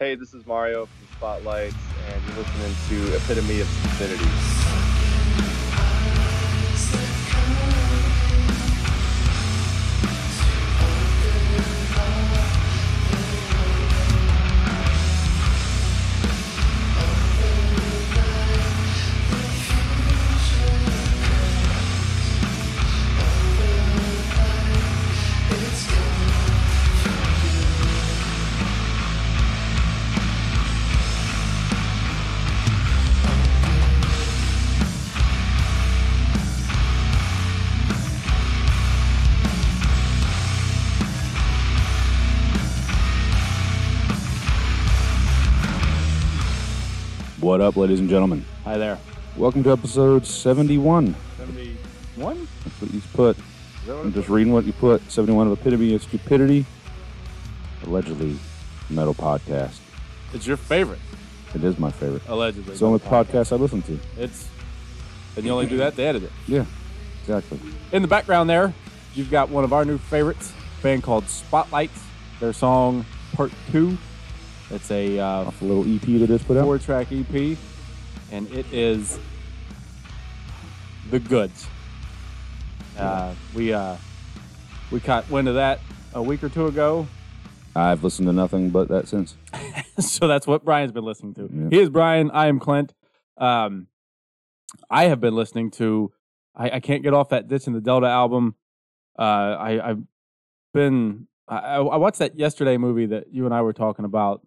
Hey, this is Mario from Spotlights, and you're listening to Epitome of Stupidity. What up, ladies and gentlemen? Hi there. Welcome to episode 71. 71? That's what you put. I'm just reading what you put. 71 of Epitome of Stupidity. Allegedly, metal podcast. It's your favorite, It is my favorite. allegedly. It's the only podcast I listen to. It's, and you only do that to edit it. Yeah, exactly. In the background there, you've got one of our new favorites, a band called Spotlights. Their song Part 2. It's a uh, a little EP that just put out. four track EP, and it is the goods. Uh, we uh, we caught wind of that a week or two ago, I've listened to nothing but that since. so that's what Brian's been listening to. He is Brian. I am Clint. Um, I have been listening to. I, I can't get off that Ditch in the Delta album. Uh, I, I've been. I, I watched that yesterday movie that you and I were talking about.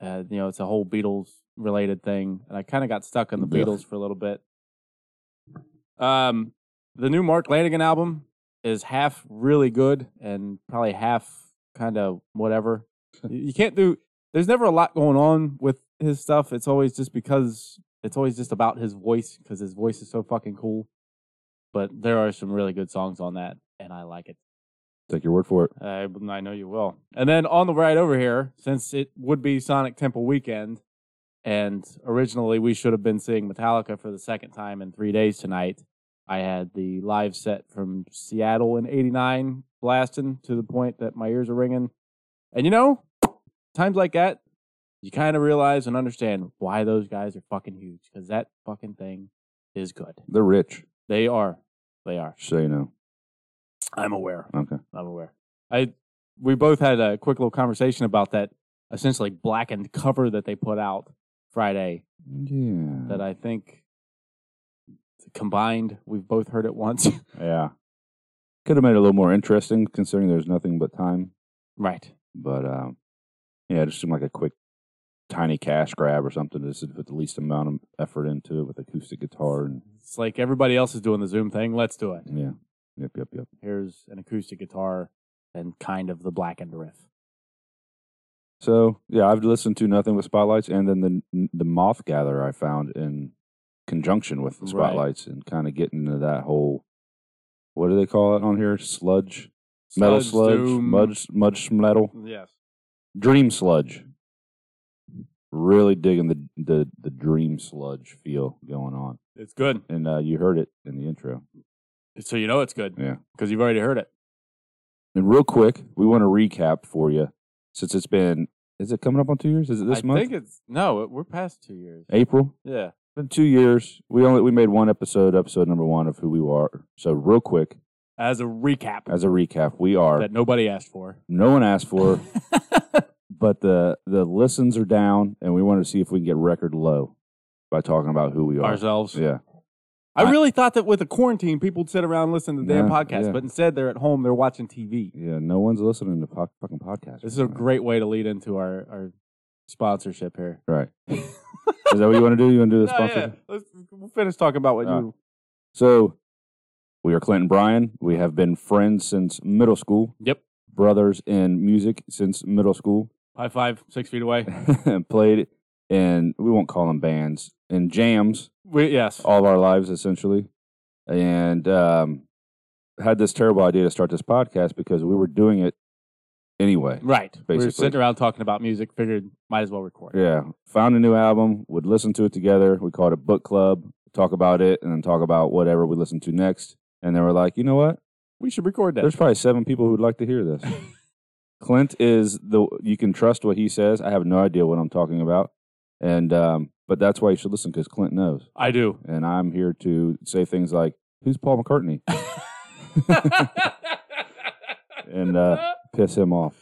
Uh, you know, it's a whole Beatles related thing, and I kind of got stuck on the Yeah. Beatles for a little bit. Um, the new Mark Lanegan album is half really good and probably half kind of whatever. you you can't do there's never a lot going on with his stuff. It's always just because it's always just about his voice because his voice is so fucking cool. But there are some really good songs on that, and I like it. Take your word for it. I, I know you will. And then on the ride over here, since it would be Sonic Temple weekend, and originally we should have been seeing Metallica for the second time in three days tonight, I had the live set from Seattle in '89 blasting to the point that my ears are ringing. And you know, times like that, you kind of realize and understand why those guys are fucking huge because that fucking thing is good. They're rich, They are. They are. so you know. I'm aware. Okay. I'm aware. I we both had a quick little conversation about that essentially blackened cover that they put out Friday Yeah. that I think combined we've both heard it once. yeah. Could have made it a little more interesting considering there's nothing but time. right. But um, yeah, it just seemed like a quick, tiny cash grab or something. Just to put the least amount of effort into it with acoustic guitar and It's like everybody else is doing the Zoom thing. Let's do it. yeah, yep, yep, yep. Here's an acoustic guitar and kind of the blackened riff. So yeah, I've listened to nothing but spotlights, and then the the Moth Gatherer I found in conjunction with the Right. spotlights, and kind of getting into that whole what do they call it on here? Sludge, metal sludge, Doom. mud, mud metal, Yes. dream sludge. Really digging the the the dream sludge feel going on, It's good. and uh, you heard it in the intro. So you know it's good Yeah. because you've already heard it. And real quick, we want to recap for you since it's been. Is it coming up on two years? Is it this I month? I think it's no, it- we're past two years. April. Yeah. been two years. We only we made one episode, episode number one of who we are. So real quick, As a recap as a recap, we are that nobody asked for. no one asked for, but the the listens are down, and we want to see if we can get record low by talking about who we are. Ourselves. Yeah, I I- really thought that with a quarantine, people would sit around and listen to the damn Yeah, podcast, yeah. but instead they're at home, they're watching TV. yeah. No one's listening to po- fucking podcasts. This is a great way to lead into our, our sponsorship here. right. is that what you want to do? You want to do the sponsor? Let's we'll finish talking about what Uh, you. So we are Clint and Brian. We have been friends since middle school. Yep. Brothers in music since middle school. High five, six feet away. and played in we won't call them bands and jams We, yes. all of our lives essentially and um, had this terrible idea to start this podcast because we were doing it anyway Right. We were basically. sitting around talking about music, figured might as well record. yeah found a new album would listen to it together we called it a book club talk about it and then talk about whatever we listen to next and they were like you know what We should record that. there's probably seven people who'd like to hear this Clint is the you can trust what he says. I have no idea what I'm talking about, and um, but that's why you should listen because Clint knows, I do. and I'm here to say things like, "Who's Paul McCartney?" and uh, piss him off.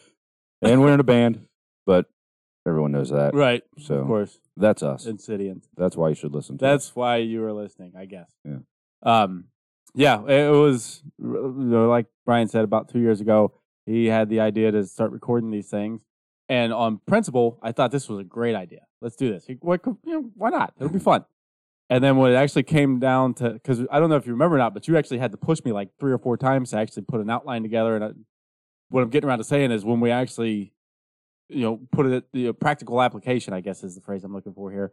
And we're in a band, but everyone knows that. right. So Of course. that's us. Insidiant. That's why you should listen to. That's why you were listening, I guess. Yeah. Um, yeah, it was you know, like Brian said about two years ago. He had the idea to start recording these things, and on principle, I thought this was a great idea. Let's do this. What, you know, why not? It'll be fun. And then when it actually came down to, because I don't know if you remember or not, but you actually had to push me like three or four times to actually put an outline together. And I, what I'm getting around to saying is when we actually, you know, put it the practical application, I guess is the phrase I'm looking for here.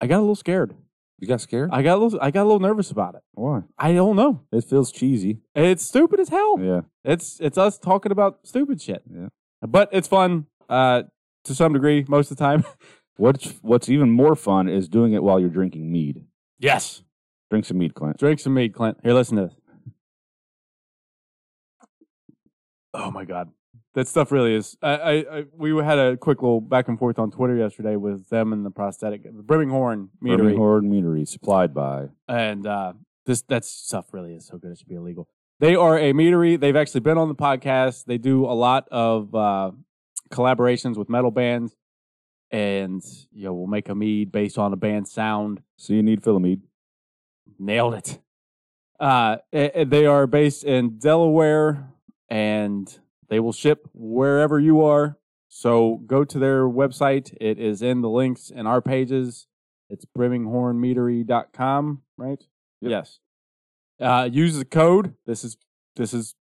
I got a little scared. you got scared? I got a little, I got a little nervous about it. Why? I don't know. It feels cheesy. It's stupid as hell. Yeah. It's it's us talking about stupid shit. Yeah. But it's fun uh, to some degree most of the time. What's What's even more fun is doing it while you're drinking mead. yes. Drink some mead, Clint. Drink some mead, Clint. Here, listen to this. Oh my god, that stuff really is. I, I, I we had a quick little back and forth on Twitter yesterday with them and the prosthetic, the Brimming Horn Meadery, Birmingham Meadery, supplied by. and uh, this that stuff really is so good it should be illegal. They are a meadery. They've actually been on the podcast. They do a lot of uh, collaborations with metal bands, and you know we'll make a mead based on a band's sound. So you need Philomead. Nailed it. Uh, they are based in Delaware, and they will ship wherever you are. So go to their website. It is in the links in our pages. It's brimminghornmeadery.com, right? Yep. Yes. Uh, use the code. This is this is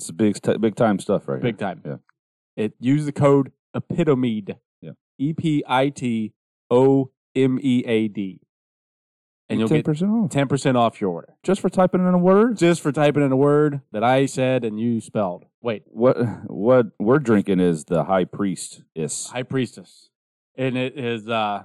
It's big, big time stuff right big here. time. Yeah. It use the code epitomead. Yeah. E P I T O M E A D. And you'll ten get percent off ten percent off your order. just for typing in a word. Just for typing in a word that I said and you spelled. Wait, What What we're drinking is the High Priest. Is High Priestess. And it is uh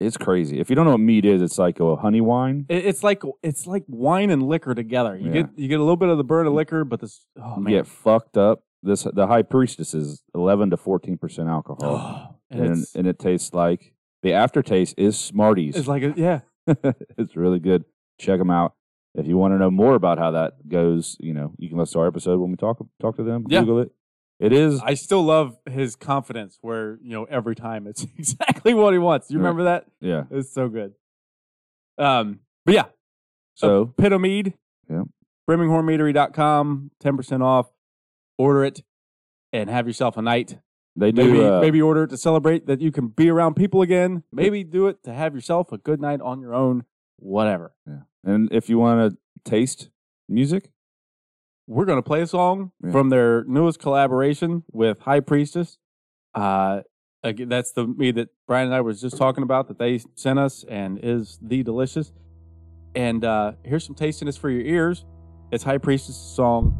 it's crazy. If you don't know what mead is, it's like a honey wine. it- it's like it's like wine and liquor together. You Yeah. get you get a little bit of the burn of liquor, but this oh you man. get fucked up. This the High Priestess is eleven to fourteen percent alcohol, Oh, and, and and it tastes like the aftertaste is Smarties. it's like a, yeah. it's really good. Check them out. If you want to know more about how that goes, you know, you can listen to our episode when we talk talk to them. Yeah. Google it. It is I still love his confidence where, you know, every time it's exactly what he wants. You remember that? yeah. It's so good. Um but yeah, So Pitomead. Yeah. BrimmingHornMeadery.com, 10% off. Order it and have yourself a night. they do. Maybe uh, maybe order it to celebrate that you can be around people again. Maybe do it to have yourself a good night on your own. Whatever. Yeah. and if you want to taste music, We're gonna play a song Yeah. from their newest collaboration with High Priestess. Uh, again, that's the me that Brian and I was just talking about that they sent us and is the delicious. And uh, here's some tastiness for your ears. It's High Priestess' song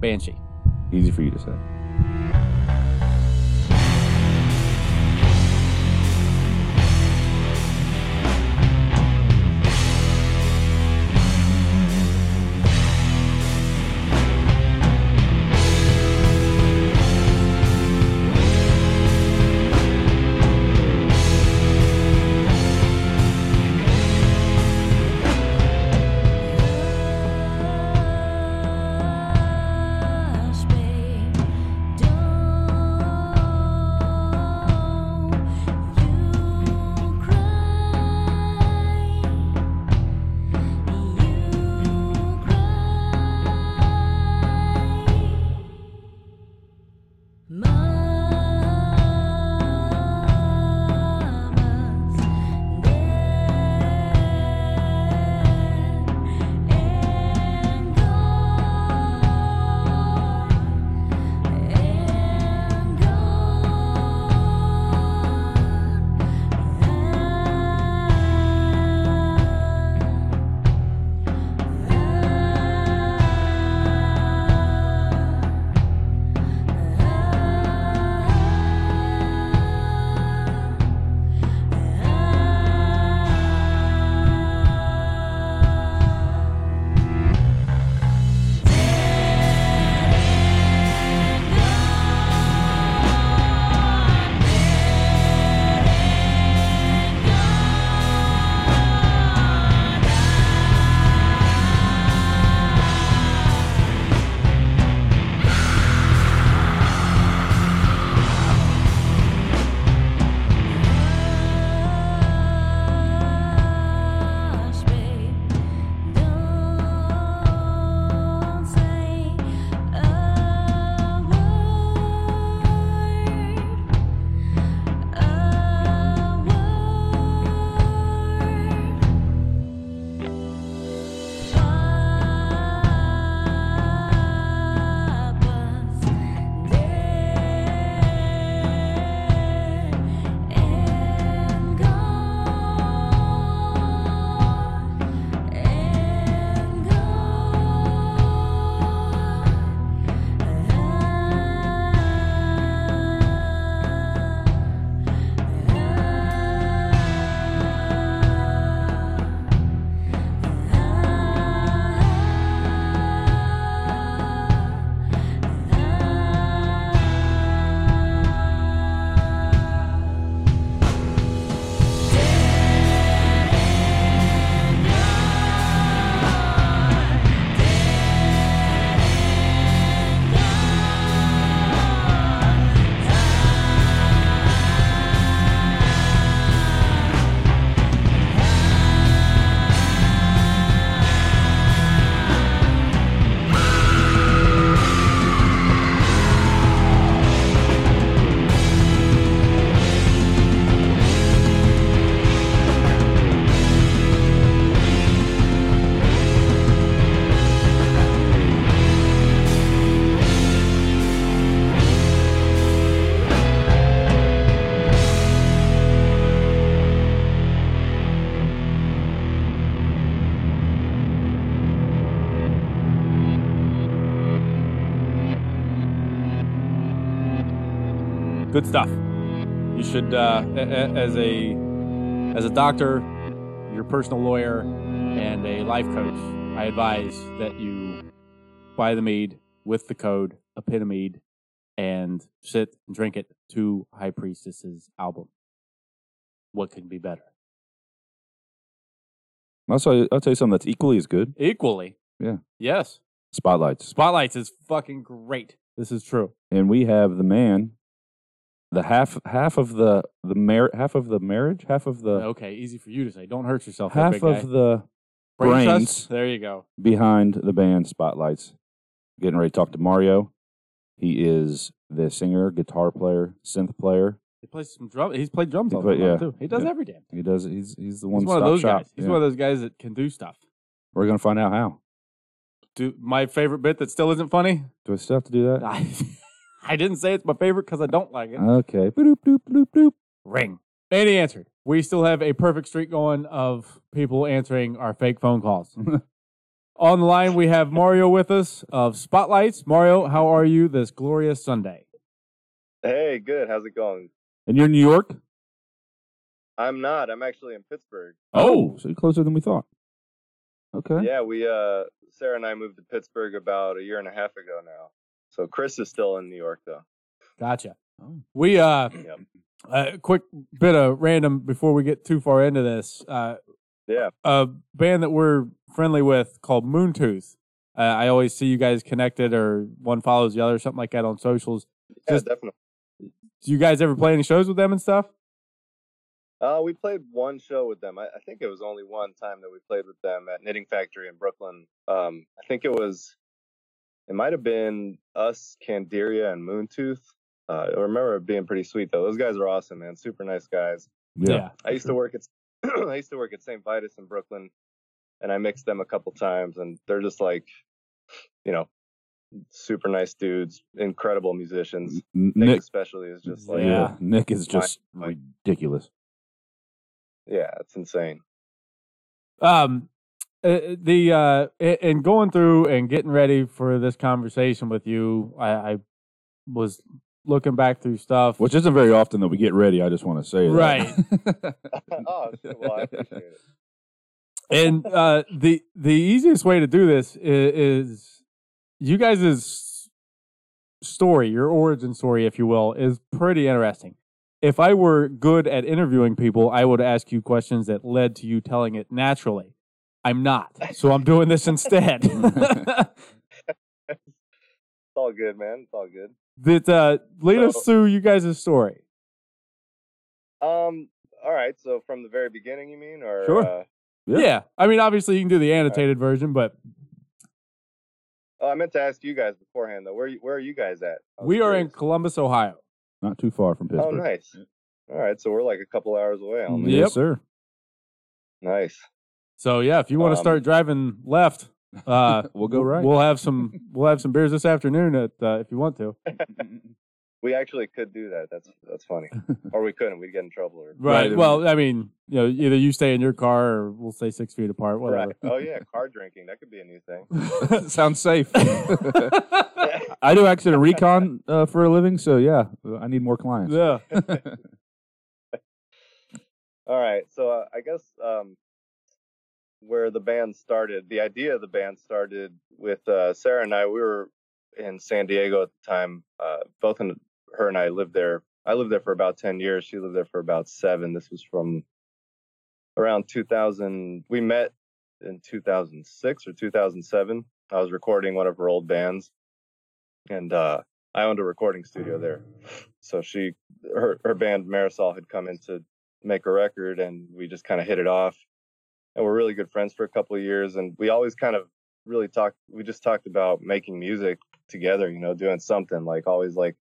Banshee. Easy for you to say. Good stuff. You should, uh, as a as a doctor, your personal lawyer, and a life coach, I advise that you buy the mead with the code Epitomead and sit and drink it to High Priestess's album. What could be better? I'll tell you, I'll tell you something that's equally as good. Equally. Yeah. Yes. Spotlights, Spotlights is fucking great. This is true. and we have the man, the half half of the the mar- half of the marriage, half of the Okay, easy for you to say. Don't hurt yourself. there, half big guy. of the Brain brains. trust? There you go. behind the band Spotlights. Getting ready to talk to Mario. He is the singer, guitar player, synth player. He plays some drum. He's played drums He all play- the time yeah. too. He does Yeah. every damn. thing. He does. He's he's the one. He's one of those shop. guys. He's Yeah. one of those guys that can do stuff. We're gonna find out how. Do my favorite bit that still isn't funny. Do I still have to do that? I, I didn't say it's my favorite because I don't like it. Okay. Boop, doop, doop, doop. Ring. And he answered. We still have a perfect streak going of people answering our fake phone calls. On the line, we have Mario with us of Spotlights. Mario, how are you this glorious Sunday? Hey, good. How's it going? And you're in New York. I'm not. I'm actually in Pittsburgh. Oh, so you're closer than we thought. Okay. Yeah, we uh Sarah and I moved to Pittsburgh about a year and a half ago now. So Chris is still in New York though. Gotcha. Oh. We uh, Yep. a quick bit of random before we get too far into this. Uh, Yeah. a band that we're friendly with called Moontooth. Uh, I always see you guys connected, or one follows the other, something like that on socials. Yeah, Just- definitely. Do you guys ever play any shows with them and stuff? Uh, we played one show with them. I, I think it was only one time that we played with them at Knitting Factory in Brooklyn. Um, I think it was, it might have been us, Candiria, and Moontooth. Uh, I remember it being pretty sweet though. Those guys are awesome, man. Super nice guys. Yeah. I used to work at I used to work at St. Vitus in Brooklyn, and I mixed them a couple times, and they're just like, you know, super nice dudes, incredible musicians. Nick, Nick. especially is just like, Yeah. Nick is just Fine. ridiculous. yeah, it's insane. Um, uh, the uh, and going through and getting ready for this conversation with you, I, I was looking back through stuff. Which isn't very often that we get ready. I just want to say that. Right. oh, well, I appreciate it. and uh, the the easiest way to do this is, is you guys' story, your origin story, if you will, is pretty interesting. If I were good at interviewing people, I would ask you questions that led to you telling it naturally. I'm not, so I'm doing this instead. It's all good, man. It's all good. that uh, lead So- us through you guys' story. Um, all right. So from the very beginning, you mean, or Sure. Uh, Yeah. Yeah. I mean, obviously you can do the annotated version, but oh, I meant to ask you guys beforehand though. Where you- where are you guys at? I was we are in. Columbus, Ohio. Not too far from Pittsburgh. Oh, nice. All right, so we're like a couple hours away. Almost. Yep. Yes, sir. Nice. So yeah, if you want to Um, start driving left, uh, We'll go right. We'll have some. We'll have some beers this afternoon. At uh, if you want to. We actually could do that. That's that's funny. or we couldn't. We'd get in trouble. Or, Right. Right. Well, I mean, you know, either you stay in your car or we'll stay six feet apart. Whatever. right. Oh yeah, car drinking. That could be a new thing. Sounds safe. I do accident recon uh, for a living, so yeah, I need more clients. yeah. All right. So uh, I guess um, where the band started, the idea of the band started with uh, Sarah and I. We were in San Diego at the time. Uh, both in, her and I lived there. I lived there for about ten years. She lived there for about seven. This was from around 2000. We met in 2006 or 2007. I was recording one of her old bands, and uh, I owned a recording studio there. So she, her, her band Marisol had come in to make a record, and we just kind of hit it off. And we're really good friends for a couple of years, and we always kind of really talked. We just talked about making music together, you know, doing something. Like always, like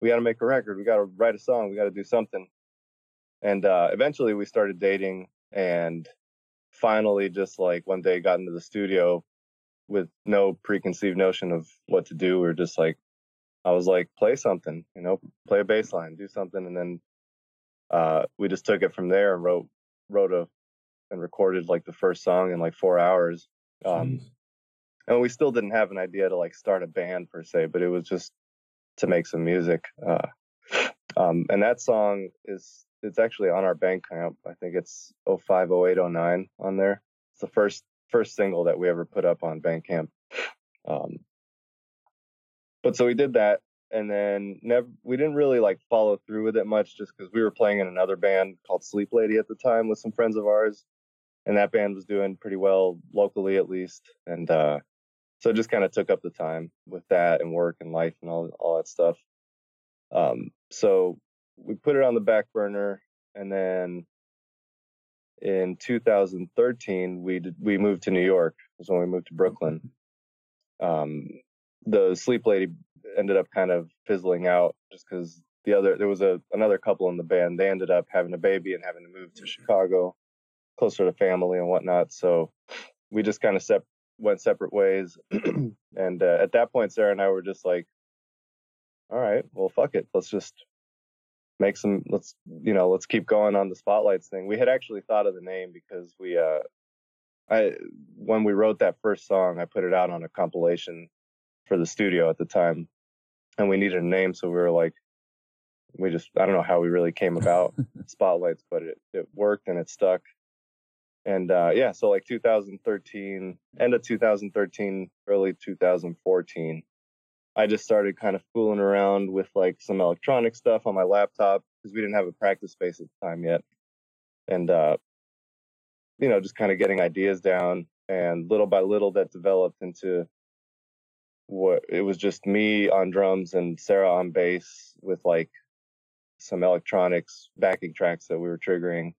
we got to make a record, we got to write a song, we got to do something. And uh, eventually, we started dating, and finally, just like one day, got into the studio with no preconceived notion of what to do. We were just like, I was like, play something, you know, play a bass line, do something, and then uh, we just took it from there and wrote wrote a and recorded like the first song in like four hours. Um, and we still didn't have an idea to like start a band per se, but it was just to make some music. Uh, Um, and that song is it's actually on our Bandcamp. I think it's 05, 08, 09 on there. It's the first first single that we ever put up on Bandcamp. Um, but so we did that, and then never we didn't really like follow through with it much, just because we were playing in another band called Sleep Lady at the time with some friends of ours, and that band was doing pretty well locally at least, and uh, so it just kind of took up the time with that and work and life and all all that stuff. Um, so we put it on the back burner, and then in 2013 we did, we moved to New York. Was when we moved to Brooklyn. Um, the Sleep Lady ended up kind of fizzling out just because the other there was a another couple in the band. They ended up having a baby and having to move to Chicago, closer to family and whatnot. So we just kind of sep- went separate ways. and uh, at that point, Sarah and I were just like, "All right, well, fuck it. Let's just make some. Let's you know, let's keep going on the spotlights thing." We had actually thought of the name because we, uh, I when we wrote that first song, I put it out on a compilation for the studio at the time, and we needed a name, so we were like, we just I don't know how we really came about spotlights, but it it worked and it stuck. And uh, yeah, so like 2013, end of 2013, early 2014, I just started kind of fooling around with like some electronic stuff on my laptop because we didn't have a practice space at the time yet, and uh, you know, just kind of getting ideas down. And little by little, that developed into what it was just me on drums and Sarah on bass with like some electronics backing tracks that we were triggering.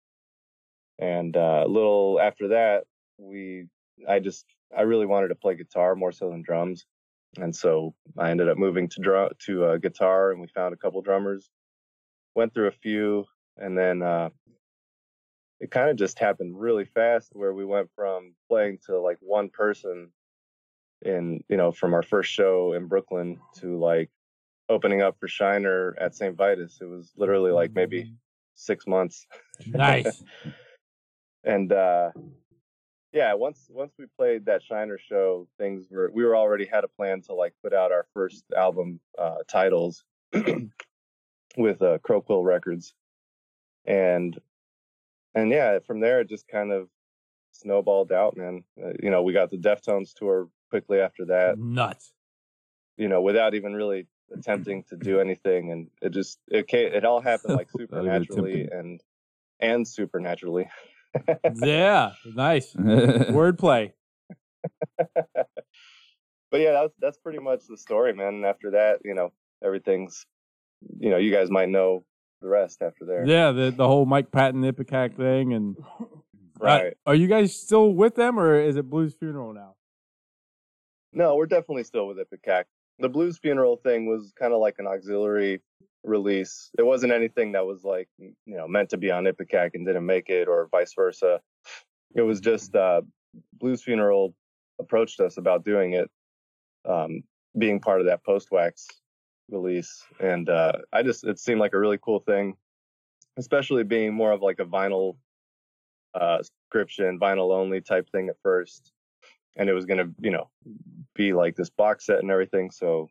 And uh, a little after that, we I just I really wanted to play guitar more so than drums, and so I ended up moving to drum to uh, guitar, and we found a couple drummers, went through a few, and then uh, it kind of just happened really fast where we went from playing to like one person in you know from our first show in Brooklyn to like opening up for Shiner at St. Vitus. It was literally like maybe six months. Nice. And uh yeah, once once we played that Shiner show, things were we were already had a plan to like put out our first album uh Tidals with uh Crowquill Records. And and yeah, from there it just kind of snowballed out, man. Uh, you know, we got the Deftones tour quickly after that. Nuts. You know, without even really attempting to do anything, and it just it came, it all happened like supernaturally and and supernaturally. Yeah, nice wordplay. but yeah, that's that's pretty much the story, man. After that, you know, everything's, you know, you guys might know the rest after there. Yeah, the the whole Mike Patton Ipecac thing, and uh, Right. are you guys still with them, or is it Blues Funeral now? No, we're definitely still with Ipecac. The Blues Funeral thing was kind of like an auxiliary release. It wasn't anything that was like, you know, meant to be on Ipecac and didn't make it or vice versa. It was just uh, Blues Funeral approached us about doing it, um, being part of that post wax release. And uh, I just, it seemed like a really cool thing, especially being more of like a vinyl uh, subscription, vinyl only type thing at first. And it was going to, you know, be like this box set and everything. So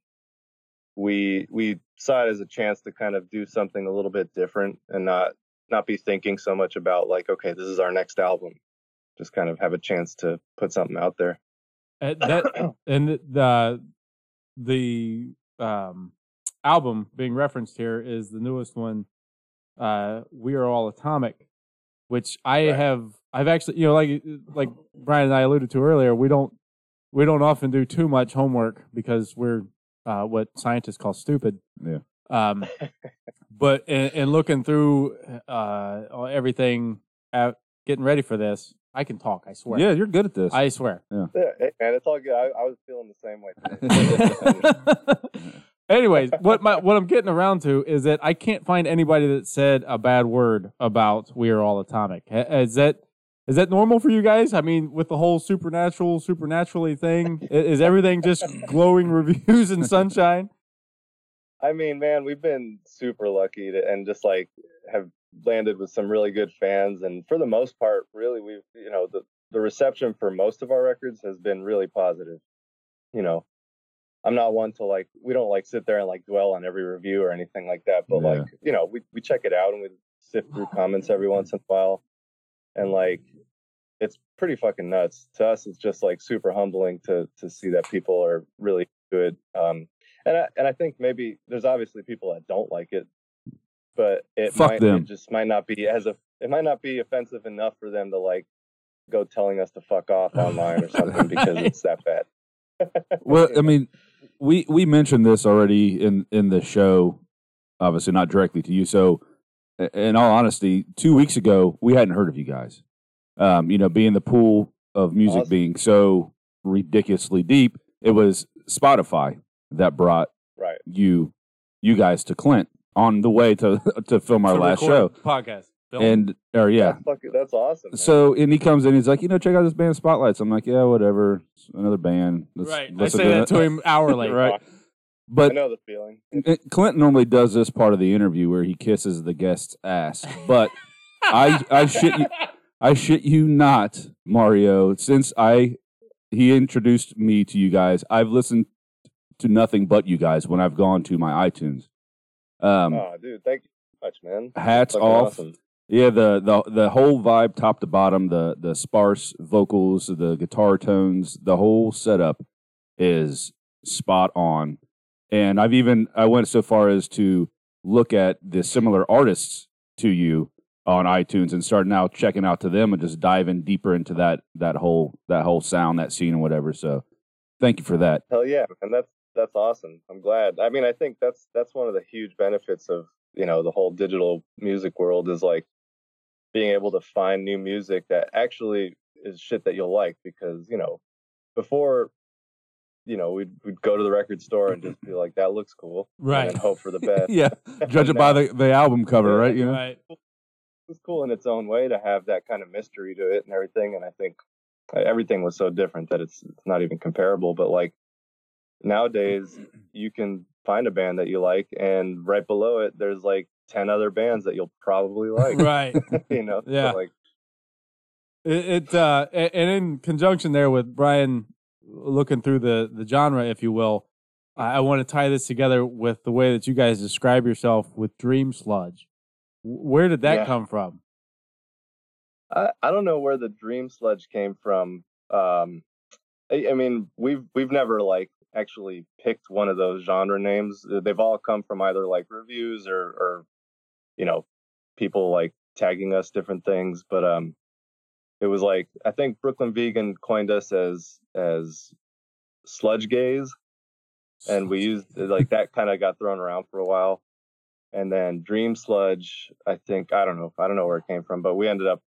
we we saw it as a chance to kind of do something a little bit different and not not be thinking so much about like, okay, this is our next album. Just kind of have a chance to put something out there. Uh, that and the the um, album being referenced here is the newest one. Uh, we are all atomic, which I Right. have. I've actually, you know, like like Brian and I alluded to earlier, we don't we don't often do too much homework because we're uh, what scientists call stupid. Yeah. Um, but in, in looking through uh, everything, uh, getting ready for this, I can talk. I swear. yeah, you're good at this. I swear. Yeah, hey, man, it's all good. I, I was feeling the same way. Anyways, what my what I'm getting around to is that I can't find anybody that said a bad word about "We Are All Atomic." Is that is that normal for you guys? I mean, with the whole supernatural, supernaturally thing, is everything just glowing reviews and sunshine? I mean, man, we've been super lucky to, and just like have landed with some really good fans. And for the most part, really, we've, you know, the, the reception for most of our records has been really positive. You know, I'm not one to like we don't like sit there and like dwell on every review or anything like that. But Yeah. like you know we we check it out and we sift through comments every once in a while, and like it's pretty fucking nuts. To us, it's just like super humbling to to see that people are really good. Um, and I and I think maybe there's obviously people that don't like it, but it Fuck might them. it just might not be as a it might not be offensive enough for them to like go telling us to fuck off online or something because it's that bad. Well, I mean, we we mentioned this already in in the show, obviously not directly to you. So, in all honesty, two weeks ago we hadn't heard of you guys. Um, you know, being the pool of music Awesome. being so ridiculously deep, it was Spotify that brought right. you you guys to Clint on the way to to film our To last show. podcast. Film. And or yeah, That's fucking, that's awesome. man. so and he comes in, he's like, you know, check out this band Spotlights. I'm like, yeah, whatever, It's another band. Let's right. I say that it." to him hourly. Right. I But know the feeling. Clint normally does this part of the interview where he kisses the guest's ass, but I I shit you I shit you not, Mario. Since I he introduced me to you guys, I've listened to nothing but you guys when I've gone to my iTunes. Um, oh, dude, thank you so much, man. hats off. awesome. Yeah, the, the the whole vibe, top to bottom, the the sparse vocals, the guitar tones, the whole setup is spot on. And I've even I went so far as to look at the similar artists to you on iTunes and start now checking out to them and just diving deeper into that that whole that whole sound, that scene, and whatever. So, thank you for that. Hell yeah, and that's that's awesome. I'm glad. I mean, I think that's that's one of the huge benefits of you know the whole digital music world is like being able to find new music that actually is shit that you'll like because you know before you know we'd we'd go to the record store and just be like that looks cool Right. and hope for the best. yeah, judge it by the, the album cover, Yeah, right? You know, Right. it's cool in its own way to have that kind of mystery to it and everything. And I think uh, everything was so different that it's it's not even comparable. But like nowadays, you can find a band that you like, and right below it, there's like ten other bands that you'll probably like. Right. you know, So, Yeah. like It, it uh, and in conjunction there with Brian looking through the the genre, if you will, I, I want to tie this together with the way that you guys describe yourself with Dream Sludge. Where did that Yeah. come from? I, I don't know where the Dream Sludge came from. Um, I, I mean, we've we've never like actually picked one of those genre names. They've all come from either like reviews or or you know people like tagging us different things. But um, it was like I think Brooklyn Vegan coined us as as sludge gaze, and we used like that kind of got thrown around for a while. And then Dream Sludge, I think I don't know I don't know where it came from, but we ended up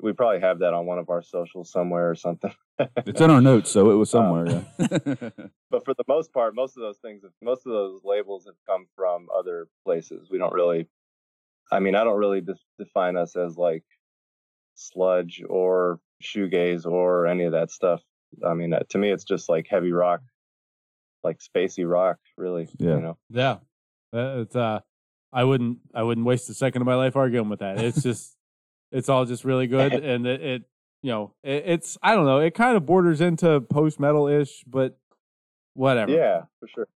we probably have that on one of our socials somewhere or something. it's in our notes, so it was Um, somewhere. yeah. but for the most part, most of those things, most of those labels have come from other places. We don't really, I mean, I don't really de- define us as like sludge or shoegaze or any of that stuff. I mean, uh, to me, it's just like heavy rock, like spacey rock, really. Yeah. You know, Yeah, it's uh, I wouldn't I wouldn't waste a second of my life arguing with that. It's just it's all just really good, and it, it you know it, it's I don't know it kind of borders into post metal ish, but whatever. yeah, for sure.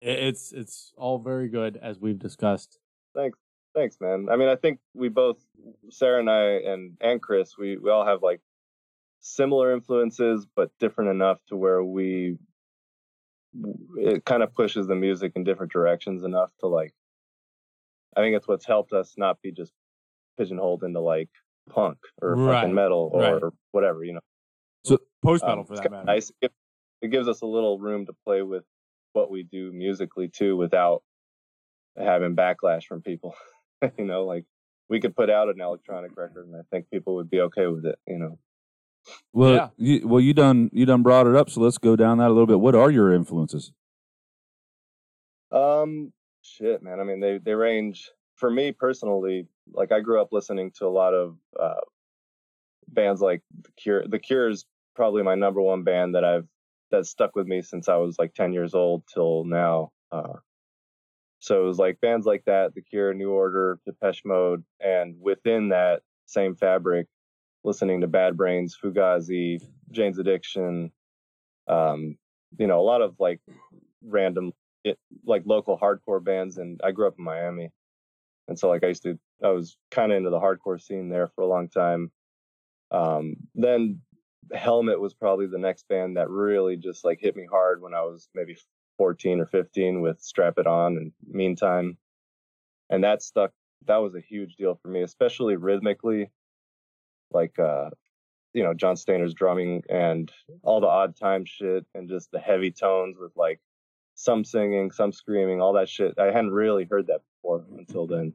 It, it's it's all very good as we've discussed. Thanks. Thanks, man. I mean, I think we both, Sarah and I, and and Chris, we we all have like similar influences, but different enough to where we it kind of pushes the music in different directions enough to like. I think it's what's helped us not be just pigeonholed into like punk or Right, fucking metal or right. whatever, you know. So post Um, metal for it's that matter. Nice. It, it gives us a little room to play with what we do musically too, without having backlash from people. you know, like we could put out an electronic record, and I think people would be okay with it. You know. Well, Yeah. you, well, you done you done brought it up, so let's go down that a little bit. What are your influences? Um, shit, man. I mean, they they range. For me personally, like I grew up listening to a lot of uh, bands like The Cure. The Cure is probably my number one band that I've that stuck with me since I was like ten years old till now. Uh, so it was like bands like that, The Cure, New Order, Depeche Mode, and within that same fabric, listening to Bad Brains, Fugazi, Jane's Addiction, um, you know, a lot of like random, it, like local hardcore bands. And I grew up in Miami, and so like I used to, I was kind of into the hardcore scene there for a long time. Um, then Helmet was probably the next band that really just like hit me hard when I was maybe 14 or 15 with Strap It On and Meantime. And that stuck, that was a huge deal for me, especially rhythmically. Like, uh, you know, John Stanier's drumming and all the odd time shit and just the heavy tones with like some singing, some screaming, all that shit. I hadn't really heard that before until then.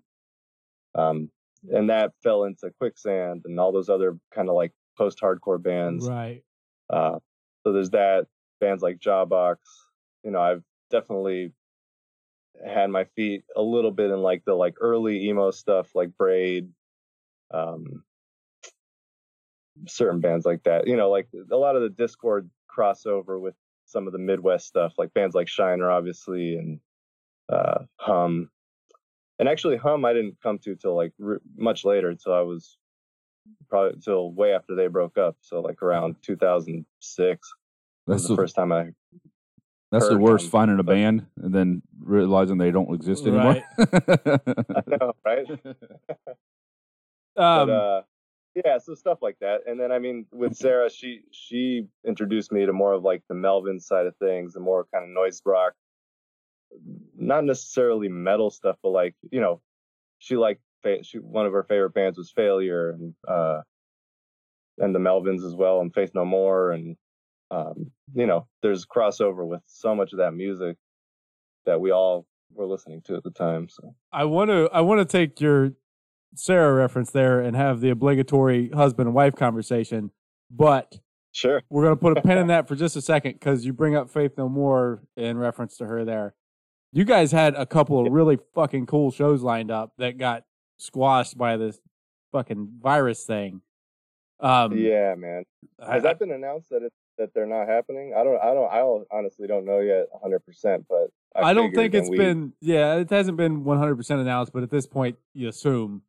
Um, and that fell into quicksand and all those other kind of like post hardcore bands. Right. Uh, so there's that bands like Jawbox. You know, I've definitely had my feet a little bit in like the like early emo stuff, like Braid, um, certain bands like that. You know, like a lot of the Dischord crossover with some of the Midwest stuff, like bands like Shiner, obviously, and uh, Hum. And actually, Hum I didn't come to till like r- much later, till I was probably till way after they broke up. So like around 2006 was the the, first time I. that's the worst. them, Finding a but- band and then realizing they don't exist anymore. I know, right? Um, but uh, yeah, so stuff like that. And then I mean, with Sarah, she she introduced me to more of like the Melvin side of things, the more kind of noise rock, not necessarily metal stuff, but like you know, she liked she one of her favorite bands was Failure and uh, and the Melvins as well, and Faith No More, and um, you know, there's crossover with so much of that music that we all were listening to at the time. So I want to I want to take your Sarah reference there and have the obligatory husband and wife conversation, but sure, we're going to put a pin in that for just a second because you bring up Faith No More in reference to her there. You guys had a couple of really fucking cool shows lined up that got squashed by this fucking virus thing. Um, yeah, man. I- Has that been announced that it that they're not happening? I don't. I don't. I honestly don't know yet, 100. percent But I, I don't think when it's we- been. Yeah, it hasn't been 100 percent announced, but at this point, you assume.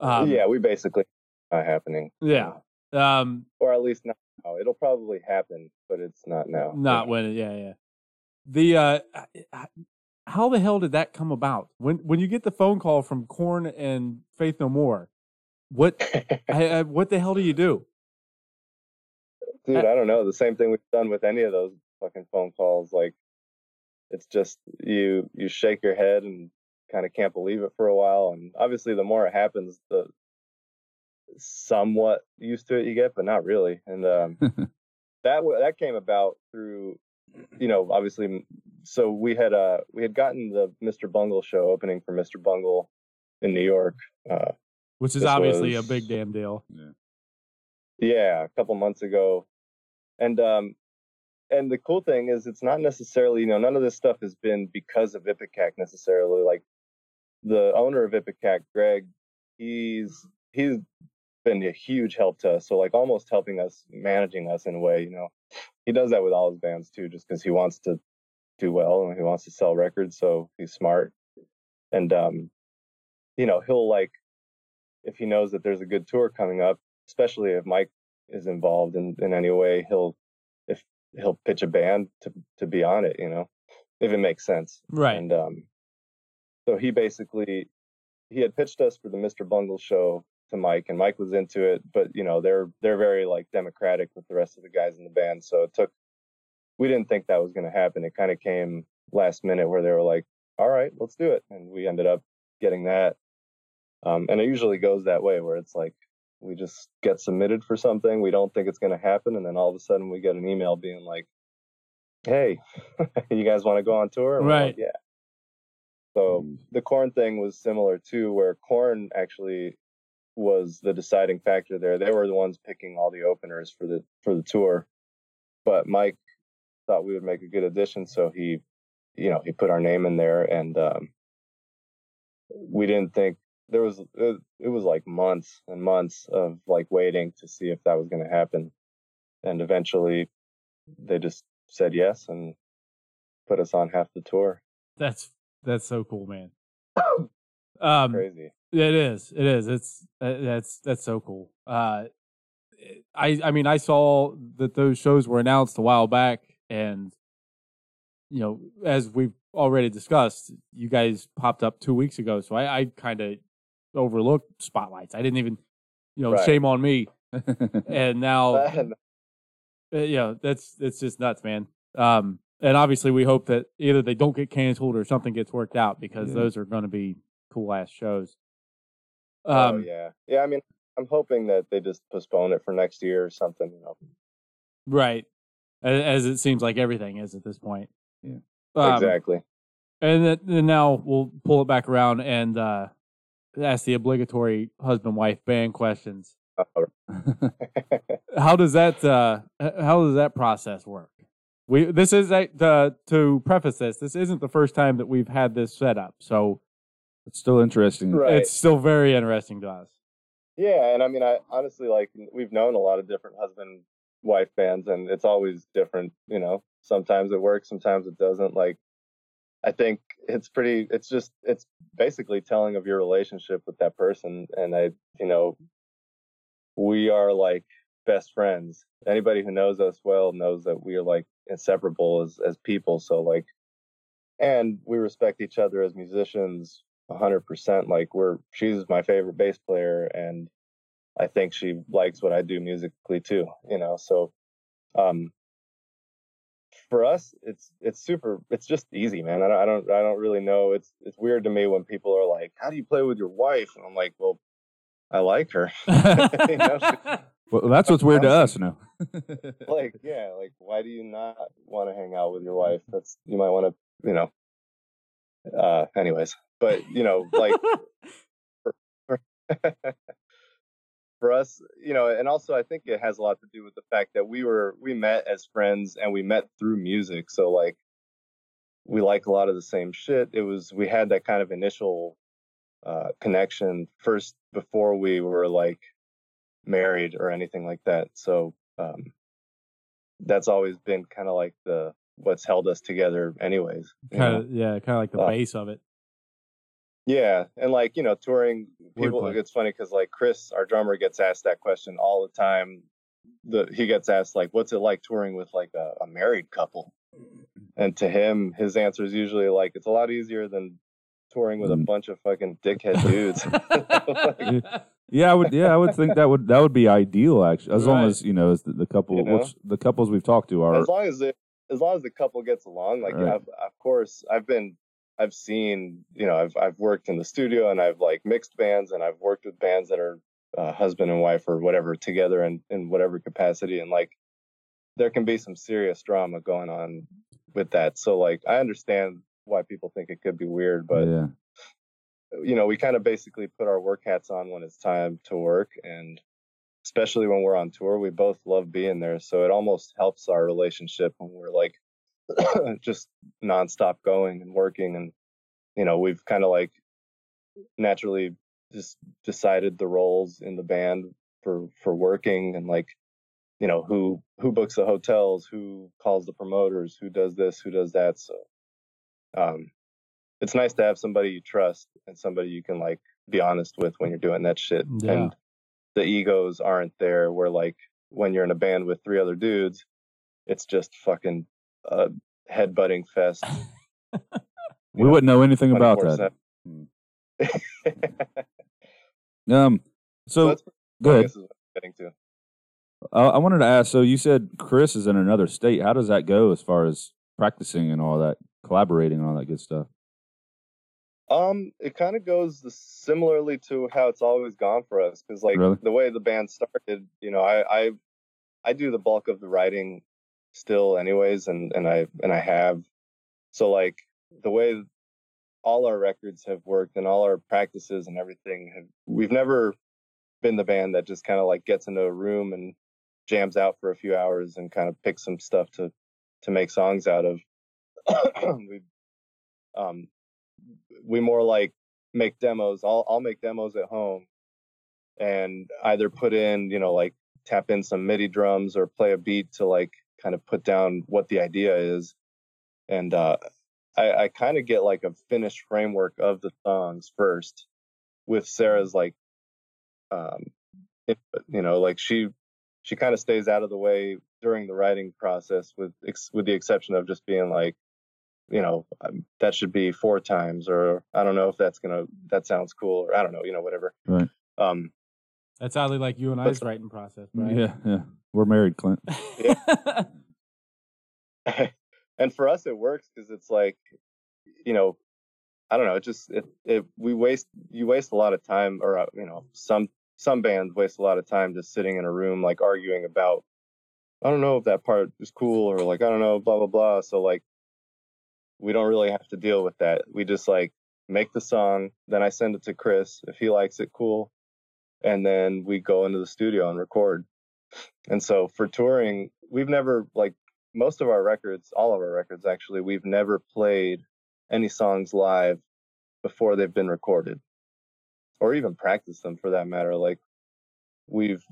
Um, yeah, we basically not happening. Yeah. Um, or at least not now. It'll probably happen, but it's not now. not when. it- Yeah, yeah. The uh, how the hell did that come about? When when you get the phone call from Korn and Faith No More, what I, I, what the hell do you do? Dude, I don't know. The same thing we've done with any of those fucking phone calls. Like, it's just you you shake your head and kind of can't believe it for a while. And obviously, the more it happens, the somewhat used to it you get, but not really. And um, that that came about through, you know, obviously. So we had uh we had gotten the Mr. Bungle show opening for Mr. Bungle in New York. Uh, Which is obviously a big damn deal. Yeah, a couple months ago. And um and the cool thing is it's not necessarily, you know, none of this stuff has been because of Ipecac necessarily. Like the owner of Ipecac, Greg, he's he's been a huge help to us. So like almost helping us, managing us in a way, you know. He does that with all his bands too, just because he wants to do well and he wants to sell records, so he's smart. And um, you know, he'll like if he knows that there's a good tour coming up, especially if Mike is involved in, in any way, he'll if he'll pitch a band to to be on it, you know, if it makes sense. Right. And um, so he basically he had pitched us for the Mr. Bungle show to Mike, and Mike was into it, but you know they're they're very like democratic with the rest of the guys in the band, so it took. We didn't think that was going to happen. It kind of came last minute where they were like, "All right, let's do it," and we ended up getting that. Um, and it usually goes that way, where it's like we just get submitted for something, we don't think it's going to happen, and then all of a sudden we get an email being like, "Hey, you guys want to go on tour?" And we're like, Right. yeah. So the Korn thing was similar too, where Korn actually was the deciding factor there. They were the ones picking all the openers for the for the tour, but Mike thought we would make a good addition, so he, you know, he put our name in there, and um, we didn't think there was it, it was like months and months of like waiting to see if that was going to happen, and eventually they just said yes and put us on half the tour. That's that's so cool, man. Um, Crazy. It is. It is. It's that's that's so cool. Uh, I I mean I saw that those shows were announced a while back, and you know, as we've already discussed, you guys popped up two weeks ago, so I, I kind of overlooked spotlights. I didn't even, you know, Right. shame on me. and now, yeah, uh, know, that's it's just nuts, man. Um, and obviously, we hope that either they don't get canceled or something gets worked out because Yeah. those are going to be cool ass shows. oh Um, yeah, yeah. I mean, I'm hoping that they just postpone it for next year or something. You know, right. As, as it seems like everything is at this point. Yeah. Um, exactly. And then, then now we'll pull it back around and uh, ask the obligatory husband wife band questions. Oh, How does that uh, how does that process work? We this is a, uh, to preface this. This isn't the first time that we've had this set up, so it's still interesting. Right. it's still very interesting to us. Yeah, and I mean, I honestly like we've known a lot of different husband wife bands, and it's always different. You know, sometimes it works, sometimes it doesn't. Like, I think it's pretty. It's just it's basically telling of your relationship with that person, and I, you know, we are like best friends. Anybody who knows us well knows that we are like inseparable as as people. So like, and we respect each other as musicians a hundred percent. Like we're she's my favorite bass player, and I think she likes what I do musically too. You know, so um, for us, it's it's super. It's just easy, man. I don't I don't I don't really know. It's it's weird to me when people are like, "How do you play with your wife?" And I'm like, "Well, I like her." You know, well, that's what's weird to us now. like yeah like why do you not want to hang out with your wife that's you might want to you know uh anyways but you know like for us you know and also i think it has a lot to do with the fact that we were we met as friends and we met through music. So like we like a lot of the same shit. It was we had that kind of initial uh connection first before we were like married or anything like that. So um that's always been kind of like the what's held us together anyways kind of yeah, kind of like the Uh, base of it. Yeah, and like you know, touring people. Wordplay. It's funny because like Chris, our drummer, gets asked that question all the time. The he gets asked like, "What's it like touring with like a, a married couple?" And to him, his answer is usually like, "It's a lot easier than touring with a Mm. bunch of fucking dickhead dudes." Like, Yeah, I would. Yeah, I would think that would that would be ideal actually, as long as you know as the, the couple, You know? which the couples we've talked to are. as long as it, as long as the couple gets along, like Right. Of course, I've been, I've seen, you know, I've I've worked in the studio and I've like mixed bands and I've worked with bands that are uh, husband and wife or whatever together in in whatever capacity, and like there can be some serious drama going on with that. So like I understand why people think it could be weird, but yeah, you know, we kind of basically put our work hats on when it's time to work. And especially when we're on tour, we both love being there. So it almost helps our relationship when we're like just nonstop going and working. And, you know, we've kind of like naturally just decided the roles in the band for, for working and like, you know, who, who books the hotels, who calls the promoters, who does this, who does that. So, um, it's nice to have somebody you trust and somebody you can like be honest with when you're doing that shit. Yeah. And the egos aren't there where like when you're in a band with three other dudes, it's just fucking uh headbutting fest. we wouldn't know anything about that. Um, so go ahead. guess is what I'm getting to. Uh, I wanted to ask. So you said Chris is in another state. How does that go as far as practicing and all that, collaborating and all that good stuff? Um, it kind of goes the, similarly to how it's always gone for us, because like Really? the way the band started, you know, I I I do the bulk of the writing still, anyways, and and I and I have, so like the way all our records have worked and all our practices and everything have we've never been the band that just kind of like gets into a room and jams out for a few hours and kind of picks some stuff to to make songs out of. we um we more like make demos. I'll I'll make demos at home and either put in, you know, like tap in some MIDI drums or play a beat to like kind of put down what the idea is. And uh I, I kind of get like a finished framework of the songs first with Sarah's like um input, you know, like she she kind of stays out of the way during the writing process, with ex- with the exception of just being like, you know, um, that should be four times, or I don't know if that's gonna that sounds cool, or I don't know, you know, whatever. Right. Um, That's oddly like you and I's writing process, right? Yeah, yeah. We're married, Clint. and for us it works because it's like you know i don't know it just it, it we waste you waste a lot of time or uh, you know some some bands waste a lot of time just sitting in a room like arguing about i don't know if that part is cool or like i don't know blah blah blah so like we don't really have to deal with that we just like make the song then i send it to chris if he likes it cool and then we go into the studio and record and so for touring we've never like most of our records, all of our records actually, we've never played any songs live before they've been recorded or even practiced them for that matter. Like we've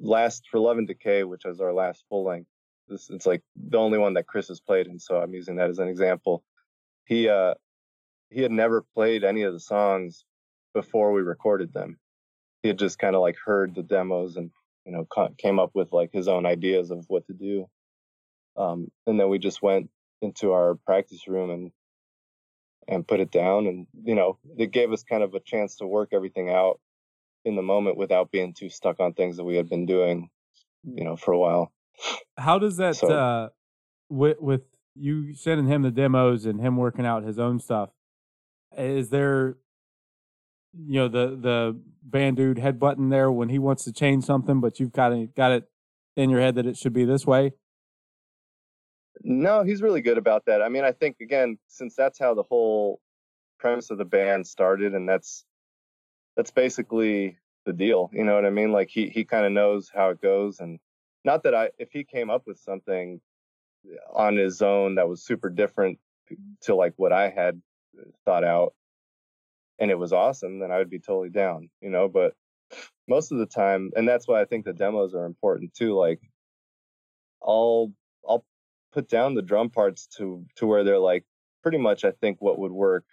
last for Love and Decay, which is our last full length. This it's like the only one that Chris has played, and so I'm using that as an example. He uh he had never played any of the songs before we recorded them. He had just kind of like heard the demos and you know came up with like his own ideas of what to do. Um, and then we just went into our practice room and and put it down and you know it gave us kind of a chance to work everything out in the moment without being too stuck on things that we had been doing you know for a while how does that so, uh with with you sending him the demos and him working out his own stuff is there you know the the band dude head button there when he wants to change something but you've got it got it in your head that it should be this way no, he's really good about that. I mean, I think again, since that's how the whole premise of the band started, and that's that's basically the deal. You know what I mean? Like he he kind of knows how it goes, and not that I if he came up with something on his own that was super different to like what I had thought out, and it was awesome, then I would be totally down. You know, but most of the time, and that's why I think the demos are important too. Like I'll I'll put down the drum parts to to where they're like pretty much I think what would work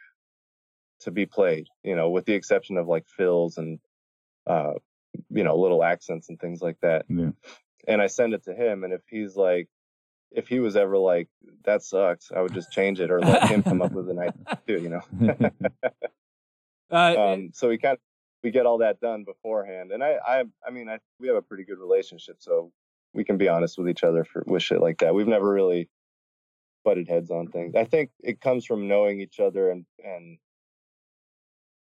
to be played, you know, with the exception of like fills and uh you know, little accents and things like that. Yeah. And I send it to him and if he's like if he was ever like that sucks, I would just change it or let him come up with an idea too, you know. uh, um, so we kind of we get all that done beforehand, and I I I mean I we have a pretty good relationship, so we can be honest with each other for with shit like that. We've never really butted heads on things. I think it comes from knowing each other and and